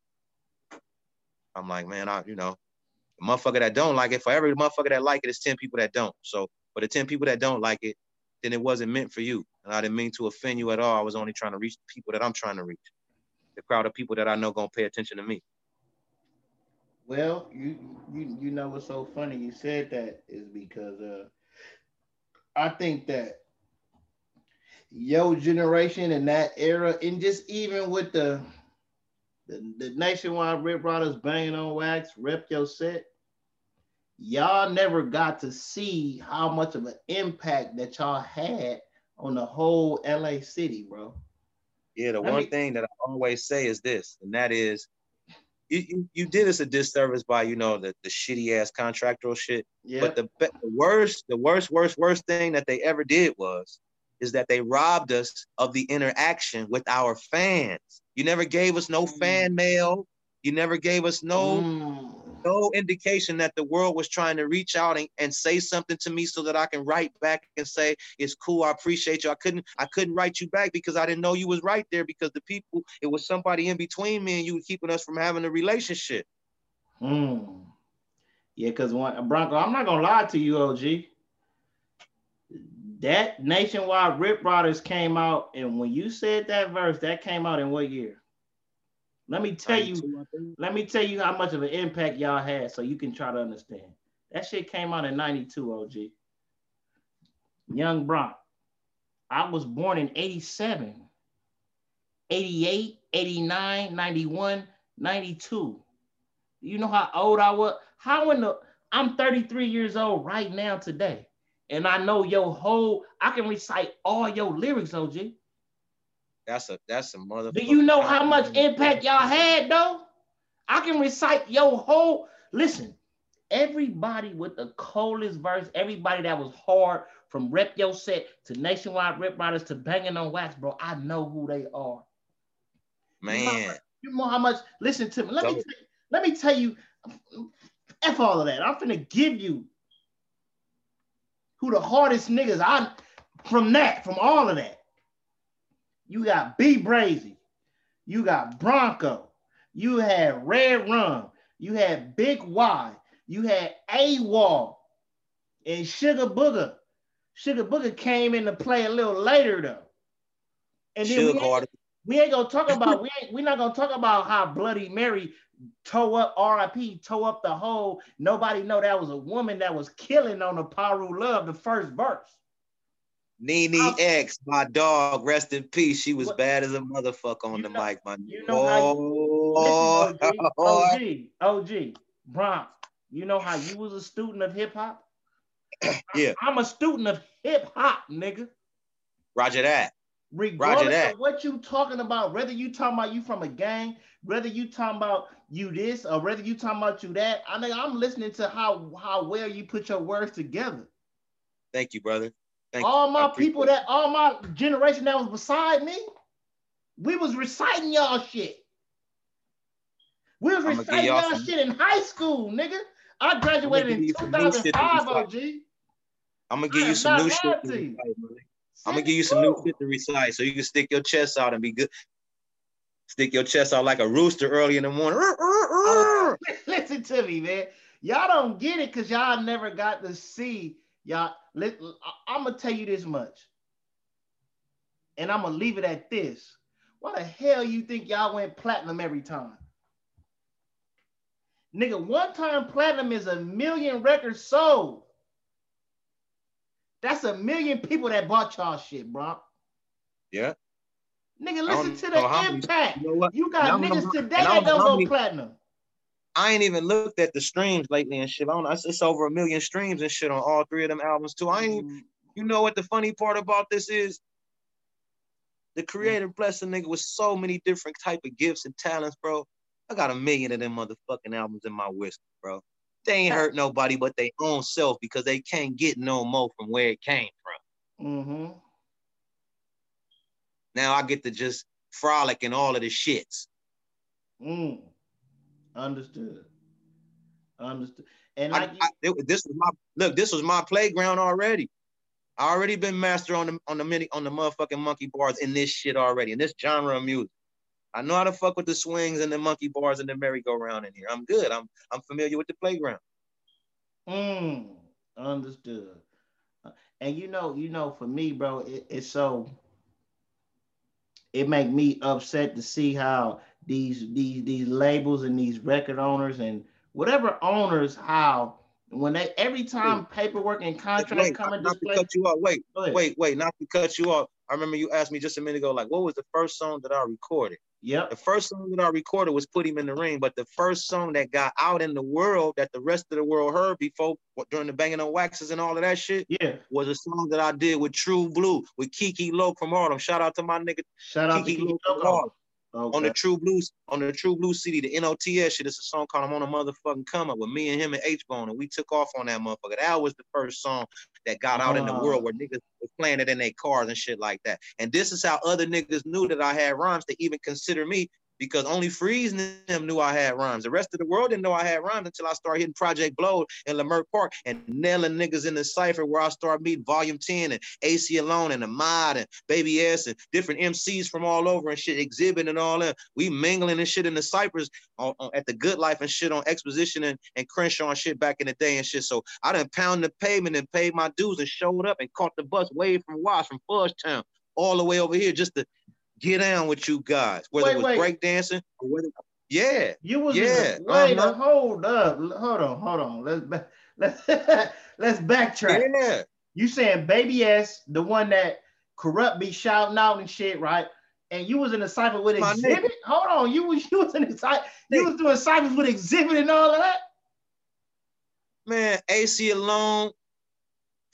I'm like, man, I, you know, the motherfucker that don't like it, for every motherfucker that like it, it's 10 people that don't. So for the 10 people that don't like it, then it wasn't meant for you. And I didn't mean to offend you at all. I was only trying to reach the people that I'm trying to reach. The crowd of people that I know gonna pay attention to me. Well, you you you know what's so funny you said that is because uh I think that your generation and that era, and just even with the the, the Nationwide Rip Ridaz banging on wax, rep your set, y'all never got to see how much of an impact that y'all had on the whole LA city, bro. Yeah, the I one mean, thing that I always say is this, and that is you, you, you did us a disservice by you know the, the shitty ass contractual shit. Yeah. But the, the worst, the worst, worst, worst thing that they ever did was is that they robbed us of the interaction with our fans. You never gave us no mm. fan mail. You never gave us no mm no indication that the world was trying to reach out and, and say something to me so that I can write back and say, it's cool, I appreciate you. I couldn't, I couldn't write you back because I didn't know you was right there because the people, it was somebody in between me and you keeping us from having a relationship. Hmm. Yeah, because one Broncoe, I'm not gonna lie to you, OG. That nationwide Rip Riders came out, and when you said that verse, that came out in what year? Let me tell you, let me tell you how much of an impact y'all had so you can try to understand. That shit came out in 92, OG. Young Bronc. I was born in 87, 88, 89, 91, 92. You know how old I was? How in the I'm 33 years old right now today. And I know your whole, I can recite all your lyrics, OG. That's a that's a mother. Do you know how much impact y'all had though? I can recite your whole listen. Everybody with the coldest verse, everybody that was hard from Rep Yo Set to Nationwide Rip Ridaz to Banging on Wax, bro. I know who they are. Man, you know, you know how much. Listen to me. Let me let me tell you. F all of that. I'm finna give you who the hardest niggas I from that, from all of that. You got B Brazy. You got Broncoe. You had Red Rum. You had Big Y. You had A Wall and Sugar Booger. Sugar Booger came into play a little later though. And then we ain't, we ain't, gonna talk about we ain't we're not gonna talk about how Bloody Mary toe up RIP, toe up the whole. Nobody know that was a woman that was killing on the Piru Love, the first verse. Nene X, my dog, rest in peace. She was what? bad as a motherfucker on the know, mic, man. You know oh, how you, OG, OG, OG, Bronx. You know how you was a student of hip hop? yeah. I'm a student of hip hop, nigga. Roger that. Regardless Roger that. of what you talking about, whether you talking about you from a gang, whether you talking about you this, or whether you talking about you that, I mean, I'm listening to how how well you put your words together. Thank you, brother. Thank all my people that all my generation that was beside me, we was reciting y'all shit. We was reciting y'all, y'all shit in high school, nigga. I graduated in 2005, OG. I'm gonna give you some new shit. I'm gonna give you some new shit to recite so you can stick your chest out and be good. Stick your chest out like a rooster early in the morning. Oh, listen to me, man. Y'all don't get it because y'all never got to see Y'all, let, I'm gonna tell you this much, and I'm gonna leave it at this. Why the hell you think y'all went platinum every time? Nigga, one time platinum is a million records sold. That's a million people that bought y'all shit, bro. Yeah. Nigga, listen to the impact. you, know you got niggas today that don't go platinum. I ain't even looked at the streams lately and shit. I don't know. It's, over a million streams and shit on all three of them albums too. I ain't. Mm-hmm. You know what the funny part about this is? The creator blessed blessing nigga with so many different type of gifts and talents, bro. I got a million of them motherfucking albums in my whisk, bro. they ain't hurt nobody but their own self because they can't get no more from where it came from. Mm-hmm. Now I get to just frolic in all of the shits. Mm. Understood. Understood. And I, I, it, this was my look. This was my playground already. I already been master on the on the mini on the motherfucking monkey bars in this shit already in this genre of music. I know how to fuck with the swings and the monkey bars and the merry-go-round in here. I'm good. I'm I'm familiar with the playground. Mm, understood. And you know, you know, for me, bro, it, it's so it make me upset to see how these these these labels and these record owners and whatever owners how when they every time paperwork and contracts wait, come into play. Cut you off. Wait, wait, wait, not to cut you off. I remember you asked me just a minute ago, like, what was the first song that I recorded? Yeah. The first song that I recorded was Put Him in the Ring, but the first song that got out in the world that the rest of the world heard before during the banging on waxes and all of that shit, yeah, was a song that I did with True Blue with Kiki Loc from Harlem. Shout out to my nigga. Shout out Keke to Keke Loc from Harlem. Okay. On the True Blues, on the True Blue CD, the NOTS shit. It's a song called "I'm on a motherfucking come up" with me and him and H Bone, and we took off on that motherfucker. That was the first song that got out in the world ah. where niggas was playing it in their cars and shit like that. And this is how other niggas knew that I had rhymes to even consider me because only Freeze and them knew I had rhymes. The rest of the world didn't know I had rhymes until I started hitting Project Blowed in Leimert Park and nailing niggas in the cipher where I started meeting Volume 10 and Aceyalone and the Mod and Baby S and different MCs from all over and shit, Xzibit and all that. We mingling and shit in the ciphers on, on, at the Good Life and shit on Exposition and, and Crenshaw and shit back in the day and shit. So I done pound the pavement and paid my dues and showed up and caught the bus way from Wash from Fudge Town all the way over here just to get down with you guys, whether wait, it was breakdancing or whether yeah. You was yeah. The, wait, uh-huh. hold up. Hold on, hold on. Let's back, let's let's backtrack. Yeah. You saying baby S, the one that Kurupt be shouting out and shit, right? And you was in a cipher with My Xzibit. Nigga. Hold on, you was you was in a cipher. You was doing ciphers with Xzibit and all of that. Man, Aceyalone,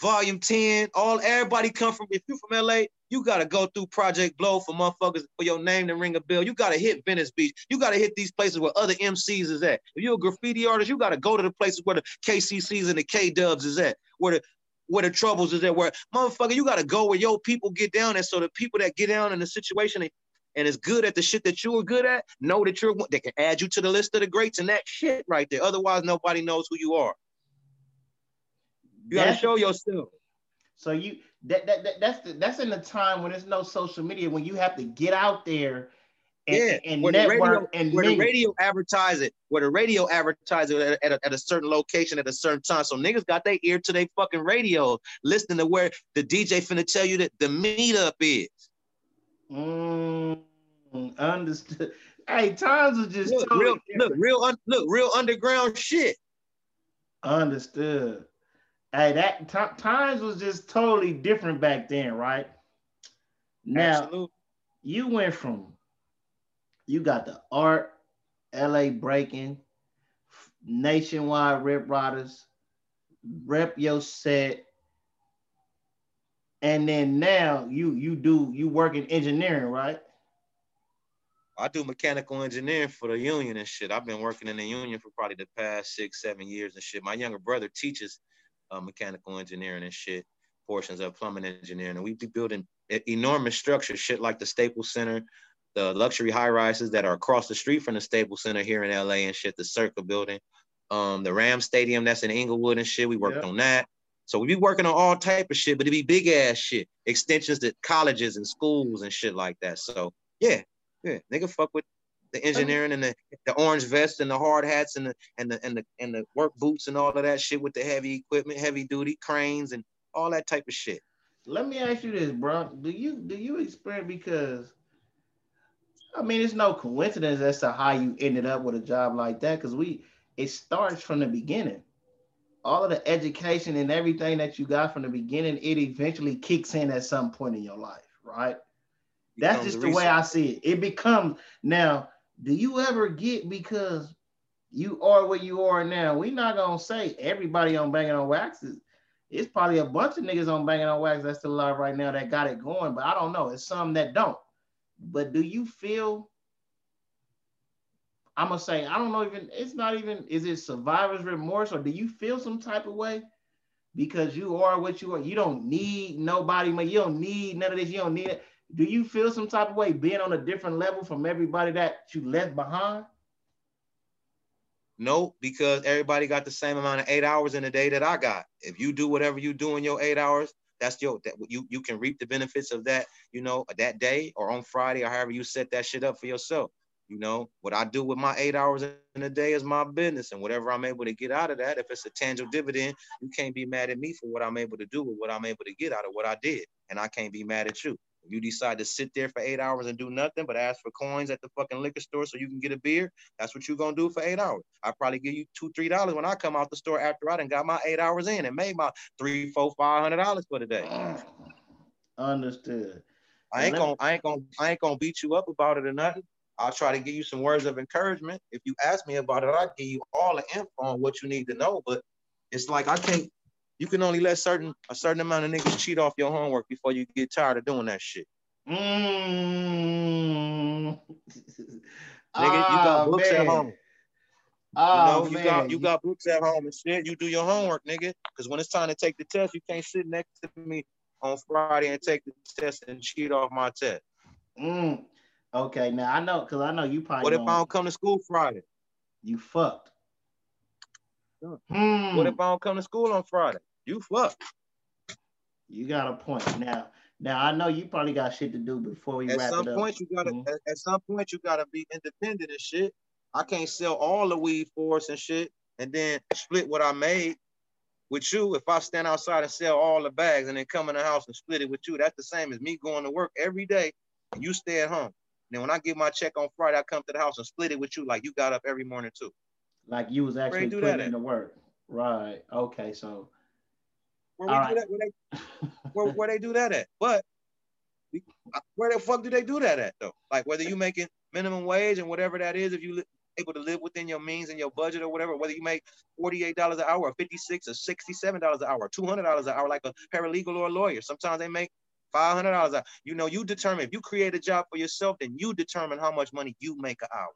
volume 10, all everybody come from if you from LA, you gotta go through Project Blowed for motherfuckers for your name to ring a bell. You gotta hit Venice Beach. You gotta hit these places where other MCs is at. If you're a graffiti artist, you gotta go to the places where the KCCs and the K Dubs is at, where the where the troubles is at. Where motherfucker, you gotta go where your people get down and so the people that get down in the situation and, and is good at the shit that you are good at, know that you're they can add you to the list of the greats and that shit right there. Otherwise, nobody knows who you are. You gotta show yourself. So you that, that, that that's the, that's in the time when there's no social media when you have to get out there and, yeah, and where network the radio, and where the radio advertise it, where the radio advertise it at, at, a, at a certain location at a certain time. So niggas got their ear to their fucking radio, listening to where the DJ finna tell you that the meetup is. Mm, understood. Hey, times are just look, totally real, look, real, un, look, real underground shit. Understood. Hey, that t- times was just totally different back then, right? Now Absolutely. you went from you got the art, LA breaking, Nationwide Rip Ridaz, rep your set, and then now you you do you work in engineering, right? I do mechanical engineering for the union and shit. I've been working in the union for probably the past six, seven years and shit. My younger brother teaches uh, mechanical engineering and shit, portions of plumbing engineering. And we be building enormous structures, shit like the Staples Center, the luxury high rises that are across the street from the Staples Center here in LA and shit, the Circa building, um, the Ram Stadium that's in Inglewood and shit. We worked on that. So we be working on all type of shit, but it be big ass shit, extensions to colleges and schools and shit like that. So yeah, yeah, nigga fuck with the engineering and the, the orange vest and the hard hats and the and the and the and the work boots and all of that shit with the heavy equipment, heavy duty cranes and all that type of shit. Let me ask you this, bro. Do you do you experience because I mean it's no coincidence as to how you ended up with a job like that because we it starts from the beginning. All of the education and everything that you got from the beginning, it eventually kicks in at some point in your life, right? That's just the way I see it. It becomes now do you ever get because you are where you are now? We're not gonna say everybody on banging on waxes. It's probably a bunch of niggas on banging on wax that's still alive right now that got it going, but I don't know. It's some that don't. But do you feel? I'm gonna say I don't know even it's not even is it survivor's remorse or do you feel some type of way because you are what you are you don't need nobody you don't need none of this you don't need it do you feel some type of way being on a different level from everybody that you left behind no because everybody got the same amount of eight hours in a day that I got if you do whatever you do in your eight hours that's your that you you can reap the benefits of that you know that day or on Friday or however you set that shit up for yourself you know, what I do with my eight hours in a day is my business. And whatever I'm able to get out of that, if it's a tangible dividend, you can't be mad at me for what I'm able to do with what I'm able to get out of what I did. And I can't be mad at you. You decide to sit there for eight hours and do nothing but ask for coins at the fucking liquor store so you can get a beer, that's what you're gonna do for eight hours. I probably give you two, three dollars when I come out the store after I done got my eight hours in and made my three, four, five hundred dollars for the day. Mm. Understood. I ain't gonna, I ain't gonna, I ain't gonna beat you up about it or nothing. I'll try to give you some words of encouragement. If you ask me about it, I'll give you all the info on what you need to know. But it's like I can't. You can only let certain a certain amount of niggas cheat off your homework before you get tired of doing that shit. Mm. Nigga, you got oh, books man. at home. Oh, you know, you man. got you got books at home and shit. You do your homework, nigga. Because when it's time to take the test, you can't sit next to me on Friday and take the test and cheat off my test. Mm. Okay, now I know because I know you probably. What if I don't come to school Friday? You fucked. Hmm. What if I don't come to school on Friday? You fucked. You got a point. Now, now I know you probably got shit to do before we at wrap some it point. You gotta, mm-hmm. at, at, some point, you gotta be independent and shit. I can't sell all the weed for us and shit, and then split what I made with you. If I stand outside and sell all the bags and then come in the house and split it with you, that's the same as me going to work every day and you stay at home then when I get my check on Friday, I come to the house and split it with you like you got up every morning too. Like you was actually putting that in the work. Right. Okay. So where, right. that, where, they, where, where they do that at? But uh, where the fuck do they do that at though? Like whether you making minimum wage and whatever that is, if you li- able to live within your means and your budget or whatever, whether you make $48 an hour or 56 or $67 an hour, $200 an hour like a paralegal or a lawyer. Sometimes they make Five hundred dollars. You know, you determine if you create a job for yourself, then you determine how much money you make an hour.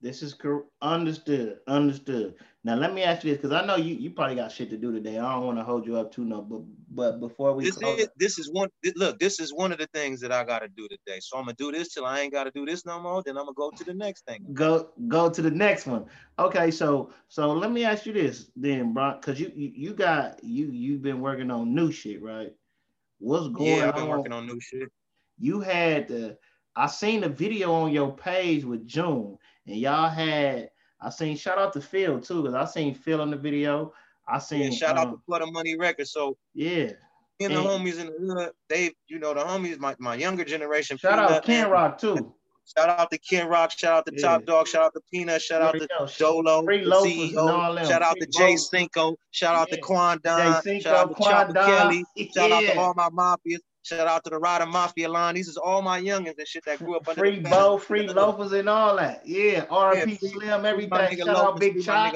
This is cor- understood. Understood. Now let me ask you this, because I know you you probably got shit to do today. I don't want to hold you up too no, but but before we this is this is one look. This is one of the things that I got to do today. So I'm gonna do this till I ain't got to do this no more. Then I'm gonna go to the next thing. Go go to the next one. Okay, so so let me ask you this then, bro, because you, you you got you you've been working on new shit, right? What's going yeah, on? I've been working on new shit. You had the I seen the video on your page with June, and y'all had I seen shout out to Phil too, because I seen Phil in the video. I seen yeah, shout um, out to For the Money Records. So yeah. And the homies in the hood, they, you know, the homies, my, my younger generation. Shout out to Ken Rock too. Shout out to Ken Rock. Shout out to yeah. Top Dog. Shout out to Peanut. Shout out to Dolo, the CEO. Shout out to Jay Cinco. Shout out to Quandon. Shout out to Chopper Kelly. Shout out to all my mafias. Shout out to the Rider Mafia line. These is all my youngins and shit that grew up under free bow, free loafers, and all that. Yeah, RP yeah, Slim, everything. Shout out Big Chop.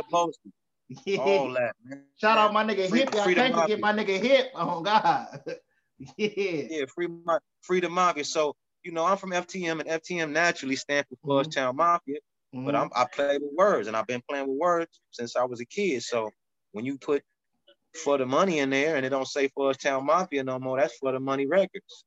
Yeah. All that. Man. Shout out my nigga free, Hip. I can't forget my nigga Hip. Oh God. yeah. Yeah, free my freedom mafia. So you know, I'm from FTM, and FTM naturally stands for Fudge mm-hmm. Town Mafia. Mm-hmm. But I'm, I play with words, and I've been playing with words since I was a kid. So when you put for the money in there, and it don't say Fudge Town Mafia no more, that's for the money records.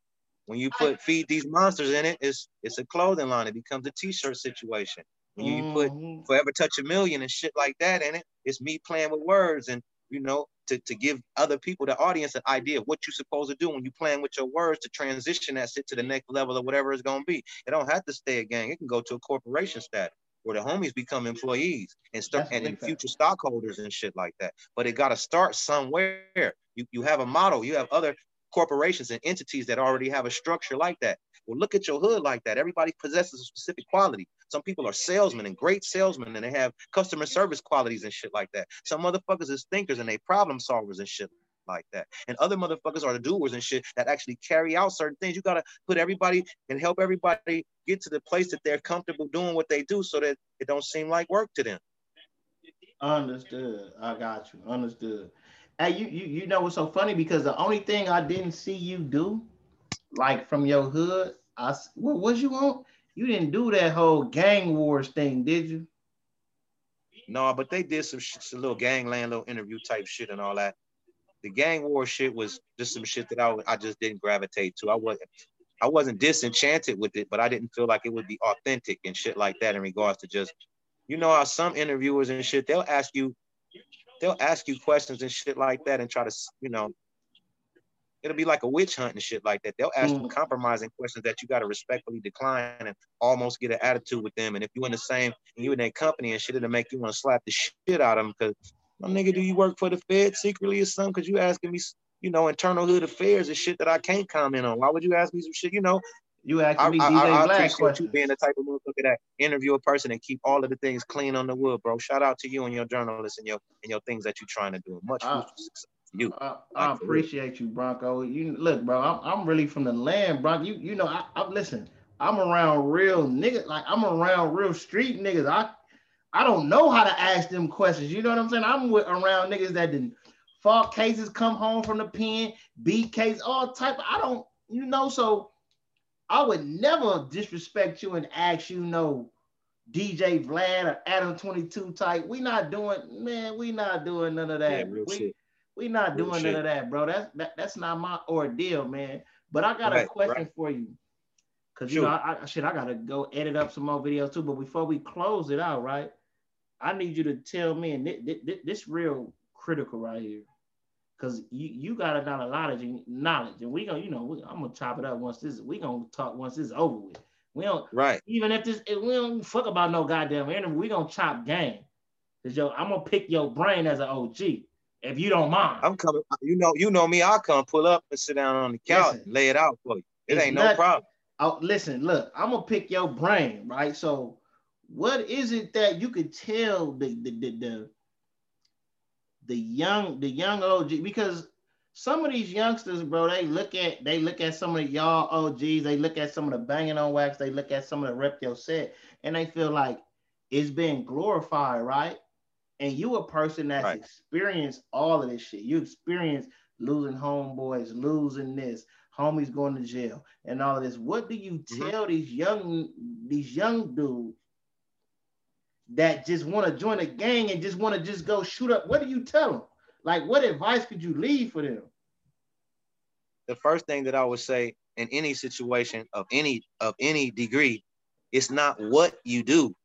When you put feed these monsters in it, it's it's a clothing line. It becomes a T-shirt situation. When you, mm-hmm. put Forever Touch a Million and shit like that in it, it's me playing with words and you know to, to give other people, the audience, an idea of what you're supposed to do when you're playing with your words to transition that shit to the next level or whatever it's gonna be. It don't have to stay a gang. It can go to a corporation status where the homies become employees and start and future stockholders and shit like that. But it gotta start somewhere. You you have a model, you have other corporations and entities that already have a structure like that. Well, look at your hood like that. Everybody possesses a specific quality. Some people are salesmen and great salesmen and they have customer service qualities and shit like that. Some motherfuckers is thinkers and they problem solvers and shit like that. And other motherfuckers are the doers and shit that actually carry out certain things. You gotta put everybody and help everybody get to the place that they're comfortable doing what they do so that it don't seem like work to them. Understood. I got you. Understood. Hey, you you you know what's so funny because the only thing I didn't see you do, like from your hood, I what was you on? you didn't do that whole gang wars thing, did you? No, but they did some, sh- some little gangland, little interview type shit and all that. The gang war shit was just some shit that I, I just didn't gravitate to. I wasn't I wasn't disenchanted with it, but I didn't feel like it would be authentic and shit like that in regards to just, you know, how some interviewers and shit they'll ask you, they'll ask you questions and shit like that and try to, you know, it'll be like a witch hunt and shit like that. They'll ask mm. you compromising questions that you got to respectfully decline and almost get an attitude with them. And if you in the same, and you in their company and shit, it'll make you want to slap the shit out of them because, my nigga, do you work for the Fed secretly or something? Because you asking me, you know, internal hood affairs and shit that I can't comment on. Why would you ask me some shit? You know, you asking me I, DJ I, I Black questions. you being the type of motherfucker that interview a person and keep all of the things clean on the wood, bro. Shout out to you and your journalists and your and your things that you're trying to do. Much uh, success you. I, I appreciate you, Broncoe. You look, bro. I'm, I'm really from the land, Broncoe. You you know, I, I listen. I'm around real niggas. Like I'm around real street niggas. I I don't know how to ask them questions. You know what I'm saying? I'm with, around niggas that didn't fought cases, come home from the pen, beat case, all type. I don't, you know, so I would never disrespect you and ask you, know, DJ Vlad or Adam 22 type. We not doing, man, we not doing none of that. Yeah, we, shit. We not doing none of that, bro. That's that, that's not my ordeal, man. But I got right, a question right. for you. Cause sure. you know, I, I shit, I gotta go edit up some more videos too. But before we close it out, right? I need you to tell me, and this, this, this real critical right here, because you you got a lot of knowledge, and we gonna, you know, we, I'm gonna chop it up once this. We gonna talk once this is over with. We don't right. Even if this, if we don't fuck about no goddamn interview. We gonna chop game. Cause yo, I'm gonna pick your brain as an OG if you don't mind. I'm coming. You know, you know me. I'll come pull up and sit down on the couch listen, and lay it out for you. It ain't no problem. Oh, listen, look, I'm gonna pick your brain, right? So, what is it that you could tell the the the, the, the young the young OG because some of these youngsters, bro, they look at they look at some of y'all OGs, they look at some of the banging on wax, they look at some of the rep your set, and they feel like it's being glorified, right? and you a person that's right. experienced all of this shit. You experience losing homeboys, losing this, homies going to jail, and all of this. What do you mm-hmm. tell these young these young dudes that just want to join a gang and just want to just go shoot up? What do you tell them? Like, what advice could you leave for them? The first thing that I would say in any situation of any of any degree, it's not what you do,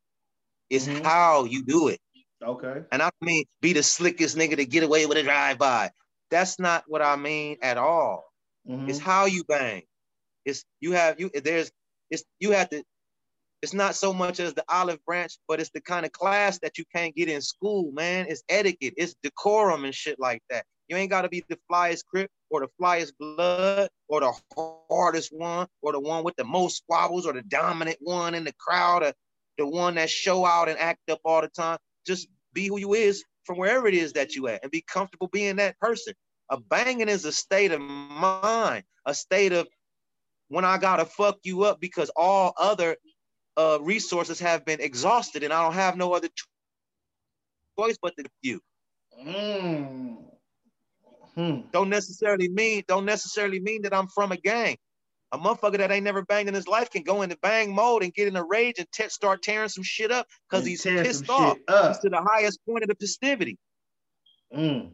it's mm-hmm. how you do it. Okay. And I mean be the slickest nigga to get away with a drive-by. That's not what I mean at all. Mm-hmm. It's how you bang. It's you have you there's it's you have to it's not so much as the olive branch, but it's the kind of class that you can't get in school, man. It's etiquette, it's decorum and shit like that. You ain't got to be the flyest grip or the flyest blood or the hardest one or the one with the most squabbles or the dominant one in the crowd or the one that show out and act up all the time just be who you is from wherever it is that you at and be comfortable being that person. A banging is a state of mind, a state of when I gotta fuck you up because all other uh, resources have been exhausted and I don't have no other choice but to you. Mm. Hmm. Don't necessarily mean don't necessarily mean that I'm from a gang. A motherfucker that ain't never banged in his life can go into bang mode and get in a rage and te- start tearing some shit up because he's pissed off. He's to the highest point of the festivity. Mm.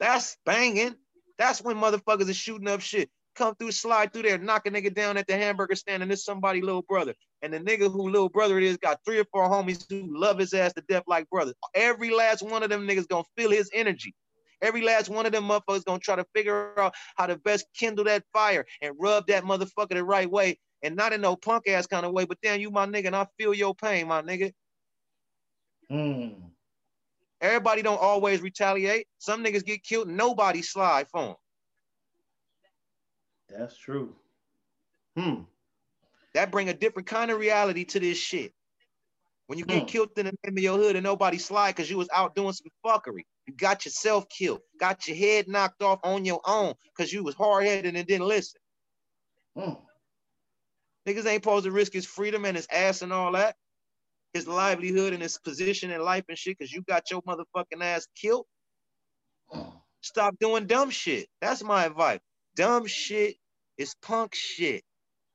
That's banging. That's when motherfuckers are shooting up shit. Come through, slide through there, knock a nigga down at the hamburger stand, and it's somebody little brother. And the nigga who little brother it is got three or four homies who love his ass to death like brothers. Every last one of them niggas gonna feel his energy. Every last one of them motherfuckers gonna try to figure out how to best kindle that fire and rub that motherfucker the right way and not in no punk ass kind of way, but damn, you my nigga, and I feel your pain, my nigga. Mm. Everybody don't always retaliate. Some niggas get killed, nobody slide for them. That's true. Hmm. That bring a different kind of reality to this shit. When you get hmm. killed in the name of your hood and nobody slide because you was out doing some fuckery. You got yourself killed, got your head knocked off on your own because you was hard-headed and didn't listen. Mm. Niggas ain't supposed to risk his freedom and his ass and all that, his livelihood and his position in life and shit because you got your motherfucking ass killed. Mm. Stop doing dumb shit. That's my advice. Dumb shit is punk shit.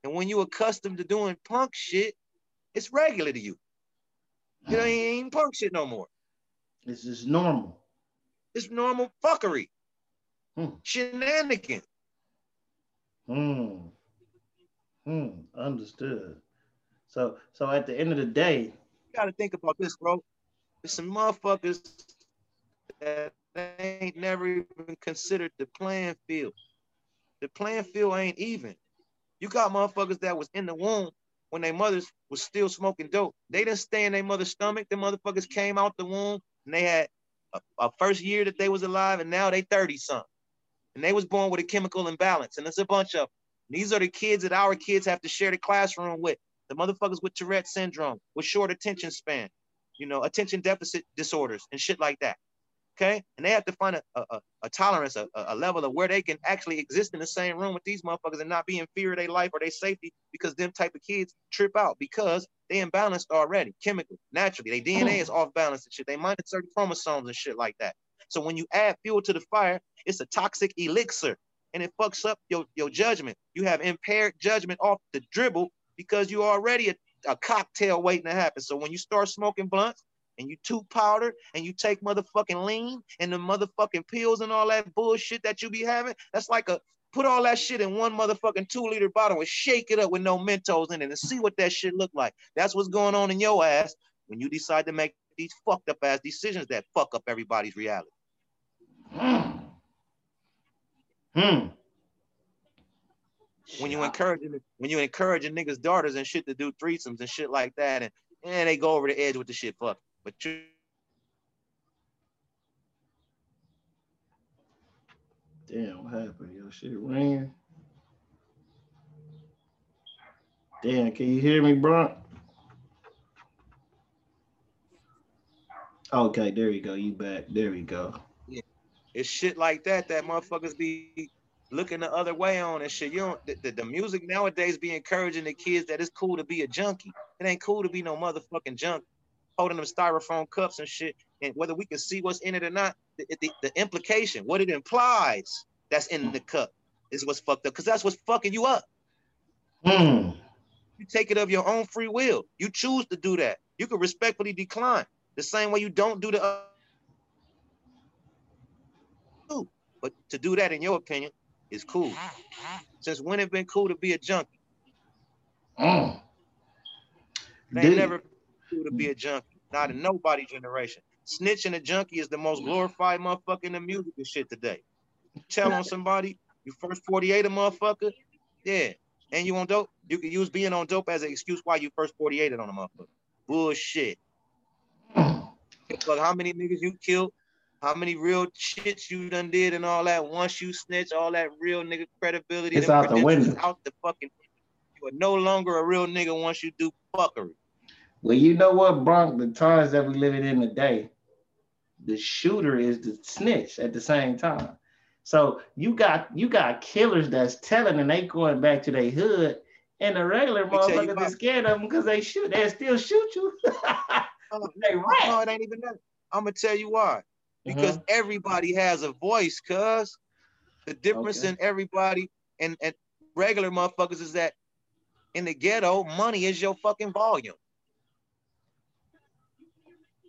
And when you're accustomed to doing punk shit, it's regular to you. You know, you ain't punk shit no more. This is normal. It's normal fuckery. Hmm. Shenanigans. Hmm. Hmm. Understood. So so at the end of the day, You gotta think about this, bro. There's some motherfuckers that they ain't never even considered the playing field. The playing field ain't even. You got motherfuckers that was in the womb when their mothers was still smoking dope. They didn't stay in their mother's stomach. The motherfuckers came out the womb and they had a, a first year that they was alive, and now they 30 something. And they was born with a chemical imbalance. And there's a bunch of. These are the kids that our kids have to share the classroom with. The motherfuckers with Tourette syndrome, with short attention span, you know, attention deficit disorders and shit like that. Okay. And they have to find a, a, a tolerance, a, a level of where they can actually exist in the same room with these motherfuckers and not be in fear of their life or their safety because them type of kids trip out because they imbalanced already, chemically, naturally. Their DNA is off balance and shit. They minus certain chromosomes and shit like that. So when you add fuel to the fire, it's a toxic elixir and it fucks up your, your judgment. You have impaired judgment off the dribble because you already a, a cocktail waiting to happen. So when you start smoking blunts and you toot powder and you take motherfucking lean and the motherfucking pills and all that bullshit that you be having, that's like a put all that shit in one motherfucking two liter bottle and shake it up with no Mentos in it and see what that shit look like. That's what's going on in your ass when you decide to make these fucked up ass decisions that fuck up everybody's reality. hmm. Hmm. when you encouraging when you encouraging niggas' daughters and shit to do threesomes and shit like that, and and they go over the edge with the shit, fuck. But you Damn, what happened? Your shit ran. Damn, can you hear me, bro? Okay, there you go. You back. There we go. Yeah. it's shit like that that motherfuckers be looking the other way on and shit. You don't the, the, the music nowadays be encouraging the kids that it's cool to be a junkie. It ain't cool to be no motherfucking junk holding them styrofoam cups and shit. And whether we can see what's in it or not, the, the, the implication, what it implies that's in the cup is what's fucked up. Cause that's what's fucking you up. Hmm. You take it of your own free will. You choose to do that. You can respectfully decline. The same way you don't do the other. But to do that, in your opinion, is cool. Since when it been cool to be a junkie? Mm. Dude. never cool to be a mm-hmm. junkie. Not in nobody generation. Snitching a junkie is the most glorified motherfucker in the music and shit today. Tell on somebody, you first 48 a motherfucker, yeah. And you on dope, you can use being on dope as an excuse why you first 48 on a motherfucker. Bullshit. Fuck how many niggas you killed, how many real shits you done did and all that. Once you snitch, all that real nigga credibility. It's out the window. Out the fucking. You are no longer a real nigga once you do fuckery. Well, you know what, Bronk? The times that we living in today, the shooter is the snitch at the same time. So you got you got killers that's telling and they going back to their hood, and the regular Let me tell you motherfuckers is scared of them because they shoot, they still shoot you. Oh, they No, it ain't even that. I'm gonna tell you why. Because Mhm. everybody has a voice, cuz the difference Okay. in everybody and, and regular motherfuckers is that in the ghetto, money is your fucking volume.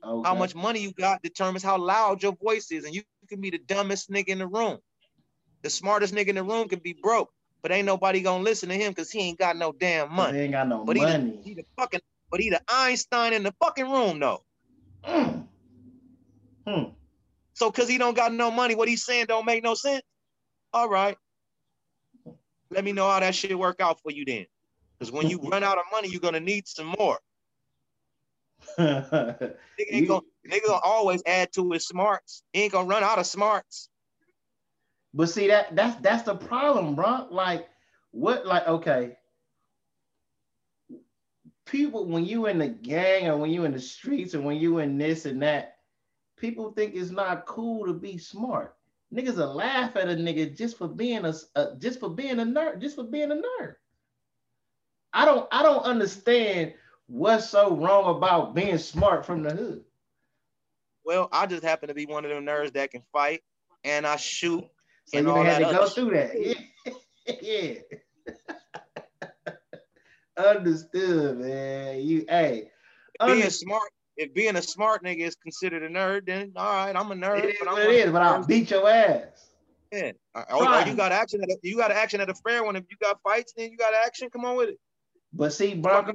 Okay. How much money you got determines how loud your voice is. And you can be the dumbest nigga in the room. The smartest nigga in the room can be broke, but ain't nobody gonna listen to him because he ain't got no damn money. They ain't got no But he the, money. he the fucking but he the Einstein in the fucking room though. Mm. Hmm. So cause he don't got no money, what he's saying don't make no sense. All right. Let me know how that shit work out for you then. Because when you run out of money, you're gonna need some more. Nigga ain't gonna, nigga gonna always add to his smarts. He ain't gonna run out of smarts. But see that that's that's the problem, bro. Like what like okay. People when you in the gang or when you in the streets or when you in this and that, people think it's not cool to be smart. Niggas will laugh at a nigga just for being a, a just for being a nerd, just for being a nerd. I don't I don't understand what's so wrong about being smart from the hood. Well, I just happen to be one of them nerds that can fight and I shoot. So And you had to go through that. Yeah. yeah. Understood, man. You hey. Being smart, if being a smart nigga is considered a nerd, then all right, I'm a nerd. It is but I'm what it is, but I'll beat your ass. Yeah. Or, or you got action at a, you got action at a fair one. If you got fights, then you got action. Come on with it. But see, Broncoe,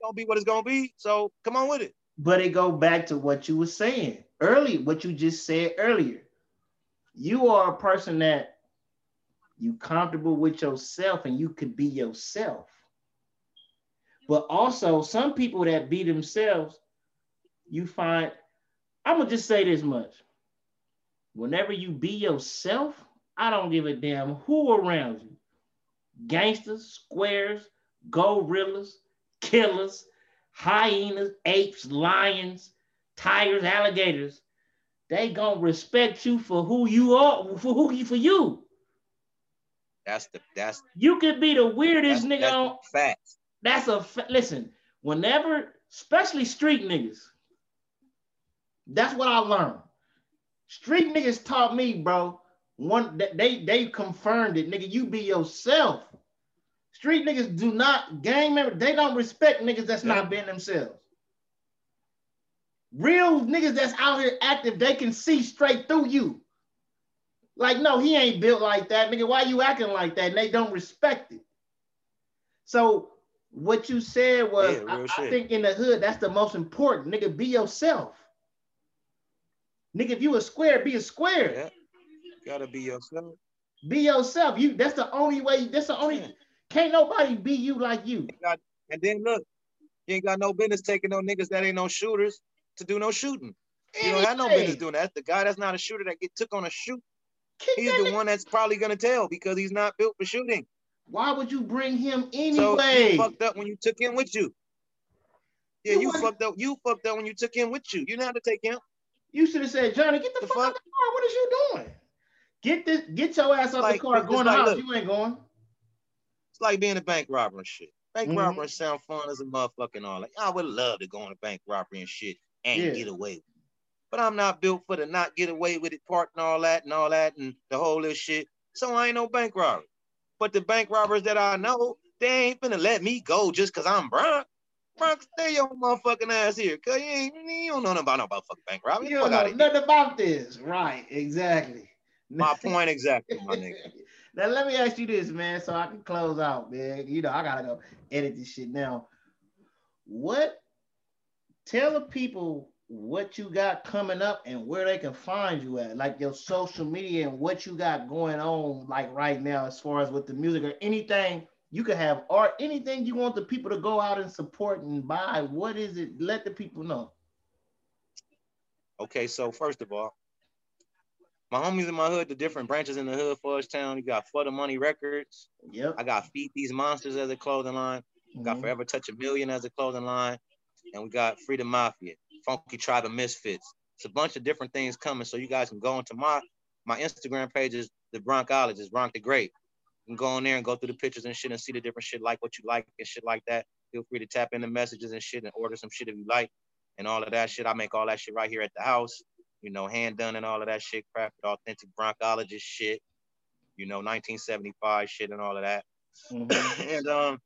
gonna be what it's gonna be. So come on with it. But it go back to what you were saying earlier, what you just said earlier. You are a person that you comfortable with yourself and you could be yourself. But also some people that be themselves, you find, I'm gonna just say this much. Whenever you be yourself, I don't give a damn who around you. Gangsters, squares, gorillas, killers, hyenas, apes, lions, tigers, alligators. They gonna respect you for who you are, for who you for you. That's the that's you could be the weirdest that's, nigga that's on facts. That's a listen. Whenever, especially street niggas, that's what I learned. Street niggas taught me, bro. One that they they confirmed it, nigga. You be yourself. Street niggas do not gang members, They don't respect niggas that's yeah. not being themselves. Real niggas that's out here active, they can see straight through you. Like, no, he ain't built like that, nigga. Why you acting like that? And they don't respect it. So what you said was, yeah, I, I, think in the hood, that's the most important. Nigga, be yourself. Nigga, if you a square, be a square. Yeah. Gotta be yourself. Be yourself. You that's the only way, that's the only yeah. Can't nobody be you like you. And then look, you ain't got no business taking no niggas that ain't no shooters to do no shooting. You don't have no business doing that. The guy that's not a shooter that get took on a shoot, Keep he's the one that's probably gonna tell because he's not built for shooting. Why would you bring him anyway? So you fucked up when you took him with you. Yeah, you, you fucked up. You fucked up when you took him with you. You know how to take him. You should have said, Johnny, get the, the fuck, fuck out of the car. What is you doing? Get this, get your ass off like, the car, going like, out. You ain't going. Like being a bank robber and shit. Bank mm-hmm. robbery sound fun as a motherfucking all. Like I would love to go on a bank robbery and shit and yeah. get away with it. But I'm not built for the not get away with it part and all that and all that and the whole little shit. So I ain't no bank robber. But the bank robbers that I know, they ain't finna let me go just cause I'm Bronx. Bronx, stay your motherfucking ass here. Cause you ain't you don't know nothing about no motherfucking bank robbery. You don't know nothing about this. Right, exactly. My point exactly, my nigga. now let me ask you this, man, so I can close out, man. You know, I gotta go edit this shit now. What tell the people what you got coming up and where they can find you at, like your social media and what you got going on, like right now, as far as with the music or anything you could have art, anything you want the people to go out and support and buy. What is it? Let the people know. Okay, so first of all, my homies in my hood, the different branches in the hood, Fudge Town, you got For the Money Records. Yep. I got Feed These Monsters as a clothing line. Mm-hmm. Got Forever Touch a Million as a clothing line. And we got Freedom Mafia. Funky Tribe of Misfits. It's a bunch of different things coming. So you guys can go into my my Instagram page is the Broncologist, Bronk the Great. You can go on there and go through the pictures and shit and see the different shit, like what you like and shit like that. Feel free to tap in the messages and shit and order some shit if you like and all of that shit. I make all that shit right here at the house, you know, hand done and all of that shit, crafted authentic Broncologist shit, you know, 1975 shit and all of that. Mm-hmm. and um,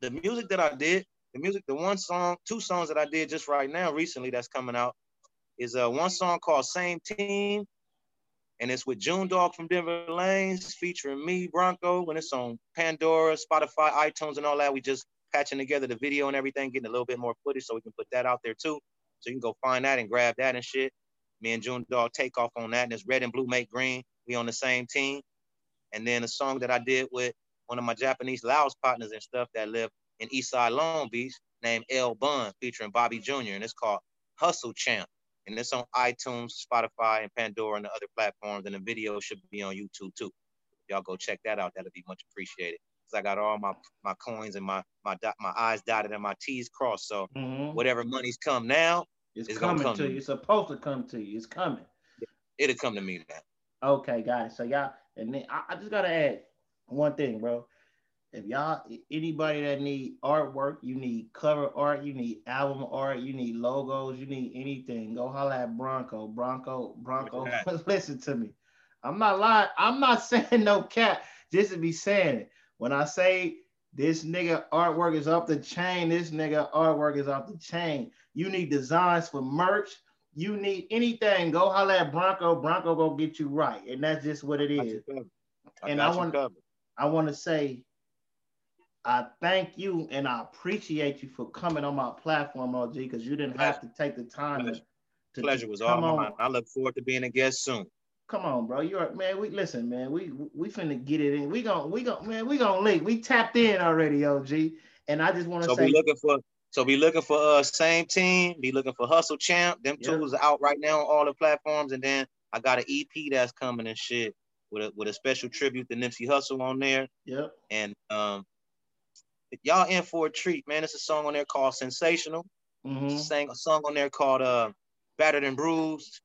the music that I did, the music, the one song, two songs that I did just right now recently that's coming out is uh, one song called Same Team. And it's with June Dog from Denver Lanes featuring me, Broncoe, and it's on Pandora, Spotify, iTunes, and all that. We just patching together the video and everything, getting a little bit more footage so we can put that out there too. So you can go find that and grab that and shit. Me and June Dog take off on that, and it's red and blue make green. We on the same team. And then a song that I did with one of my Japanese Laos partners and stuff that live in Eastside Long Beach named El Bun featuring Bobby Jr. and it's called Hustle Champ. And it's on iTunes, Spotify, and Pandora and the other platforms. And the video should be on YouTube too. Y'all go check that out. That'll be much appreciated. Cause I got all my my coins and my my dot, my eyes dotted and my T's crossed. So mm-hmm. whatever money's come now, it's, it's coming to you. It's supposed to come to you. It's coming. It'll come to me now. Okay, guys. So y'all, and then I, I just gotta add one thing, bro if y'all anybody that need artwork, you need cover art, you need album art, you need logos, you need anything, go holla at Broncoe. Broncoe, Broncoe, listen to me. I'm not lying. I'm not saying no cat just to be saying it. When I say This nigga artwork is off the chain. This nigga artwork is off the chain. You need designs for merch. You need anything. Go holler at Broncoe. Broncoe go get you right, and that's just what it is. I and I want, I want to say, I thank you and I appreciate you for coming on my platform, OG, because you didn't have to take the time. Pleasure, to, to Pleasure was all mine. I look forward to being a guest soon. Come on, bro. You're man. We listen, man. We we finna get it in. We gon' we gon' man. We gonna link. We tapped in already, OG. And I just want to so say, be looking for. So be looking for uh same team. Be looking for Hustle Champ. Them yep. tools are out right now on all the platforms. And then I got an EP that's coming and shit with a with a special tribute to Nipsey Hussle on there. Yep. And um, y'all in for a treat, man. It's a song on there called Sensational. Mm-hmm. Sang a song on there called uh Battered and Bruised.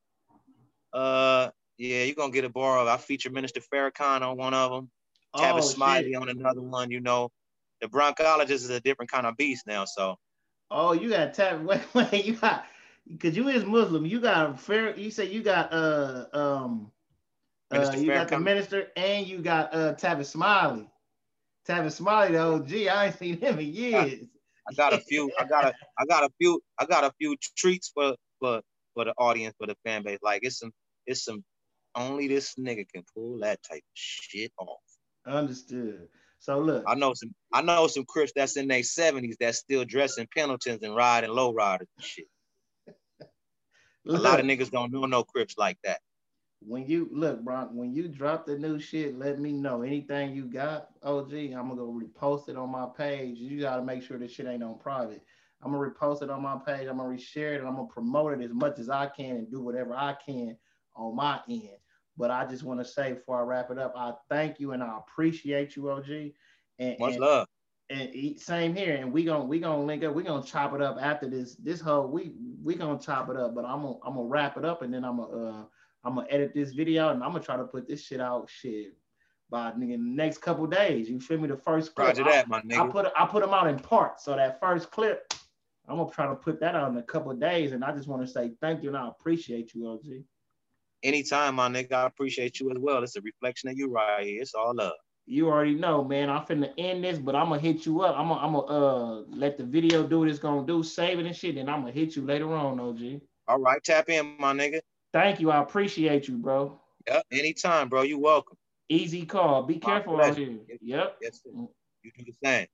Uh yeah, you're gonna get a bar of. I feature Minister Farrakhan on one of them. Oh, Tavis Smiley on another one. You know, the broncologist is a different kind of beast now. So. Oh, you got Tavis. Wait, wait, you got because you is Muslim. You got fair. You say you got uh um. Uh, you got the minister and you got uh Tavis Smiley. Tavis Smiley, the OG. I ain't seen him in years. I, I got a few. I got a. I got a few. I got a few treats for for for the audience for the fan base. Like it's some it's some only this nigga can pull that type of shit off. Understood. So look, I know some I know some Crips that's in their 70s that's still dressing Pendletons and riding low riders and shit. look, a lot of niggas don't know no Crips like that. When you look, Bron, when you drop the new shit, let me know. Anything you got, OG, I'm gonna go repost it on my page. You gotta make sure this shit ain't on private. I'm gonna repost it on my page. I'm gonna reshare it and I'm gonna promote it as much as I can and do whatever I can on my end. But I just want to say before I wrap it up, I thank you and I appreciate you, OG. And, Much and, love. And same here. And we gonna we gonna link up. We gonna chop it up after this this whole we we gonna chop it up. But I'm gonna I'm gonna wrap it up and then I'm gonna uh, I'm gonna edit this video and I'm gonna try to put this shit out shit by nigga, the next couple days. You feel me? The first clip. Roger that, my nigga. I put I put them out in parts. So that first clip, I'm gonna try to put that out in a couple days. And I just want to say thank you and I appreciate you, OG anytime, my nigga. I appreciate you as well. It's a reflection of you right here. It's all love. You already know, man. I'm finna end this, but I'm gonna hit you up. I'm gonna, I'm gonna uh let the video do what it's gonna do, save it and shit, and I'm gonna hit you later on, OG. All right, tap in, my nigga. Thank you. I appreciate you, bro. Yep, anytime, bro. You welcome. Easy call. Be careful out here. Yep. Yes, sir. You do the same.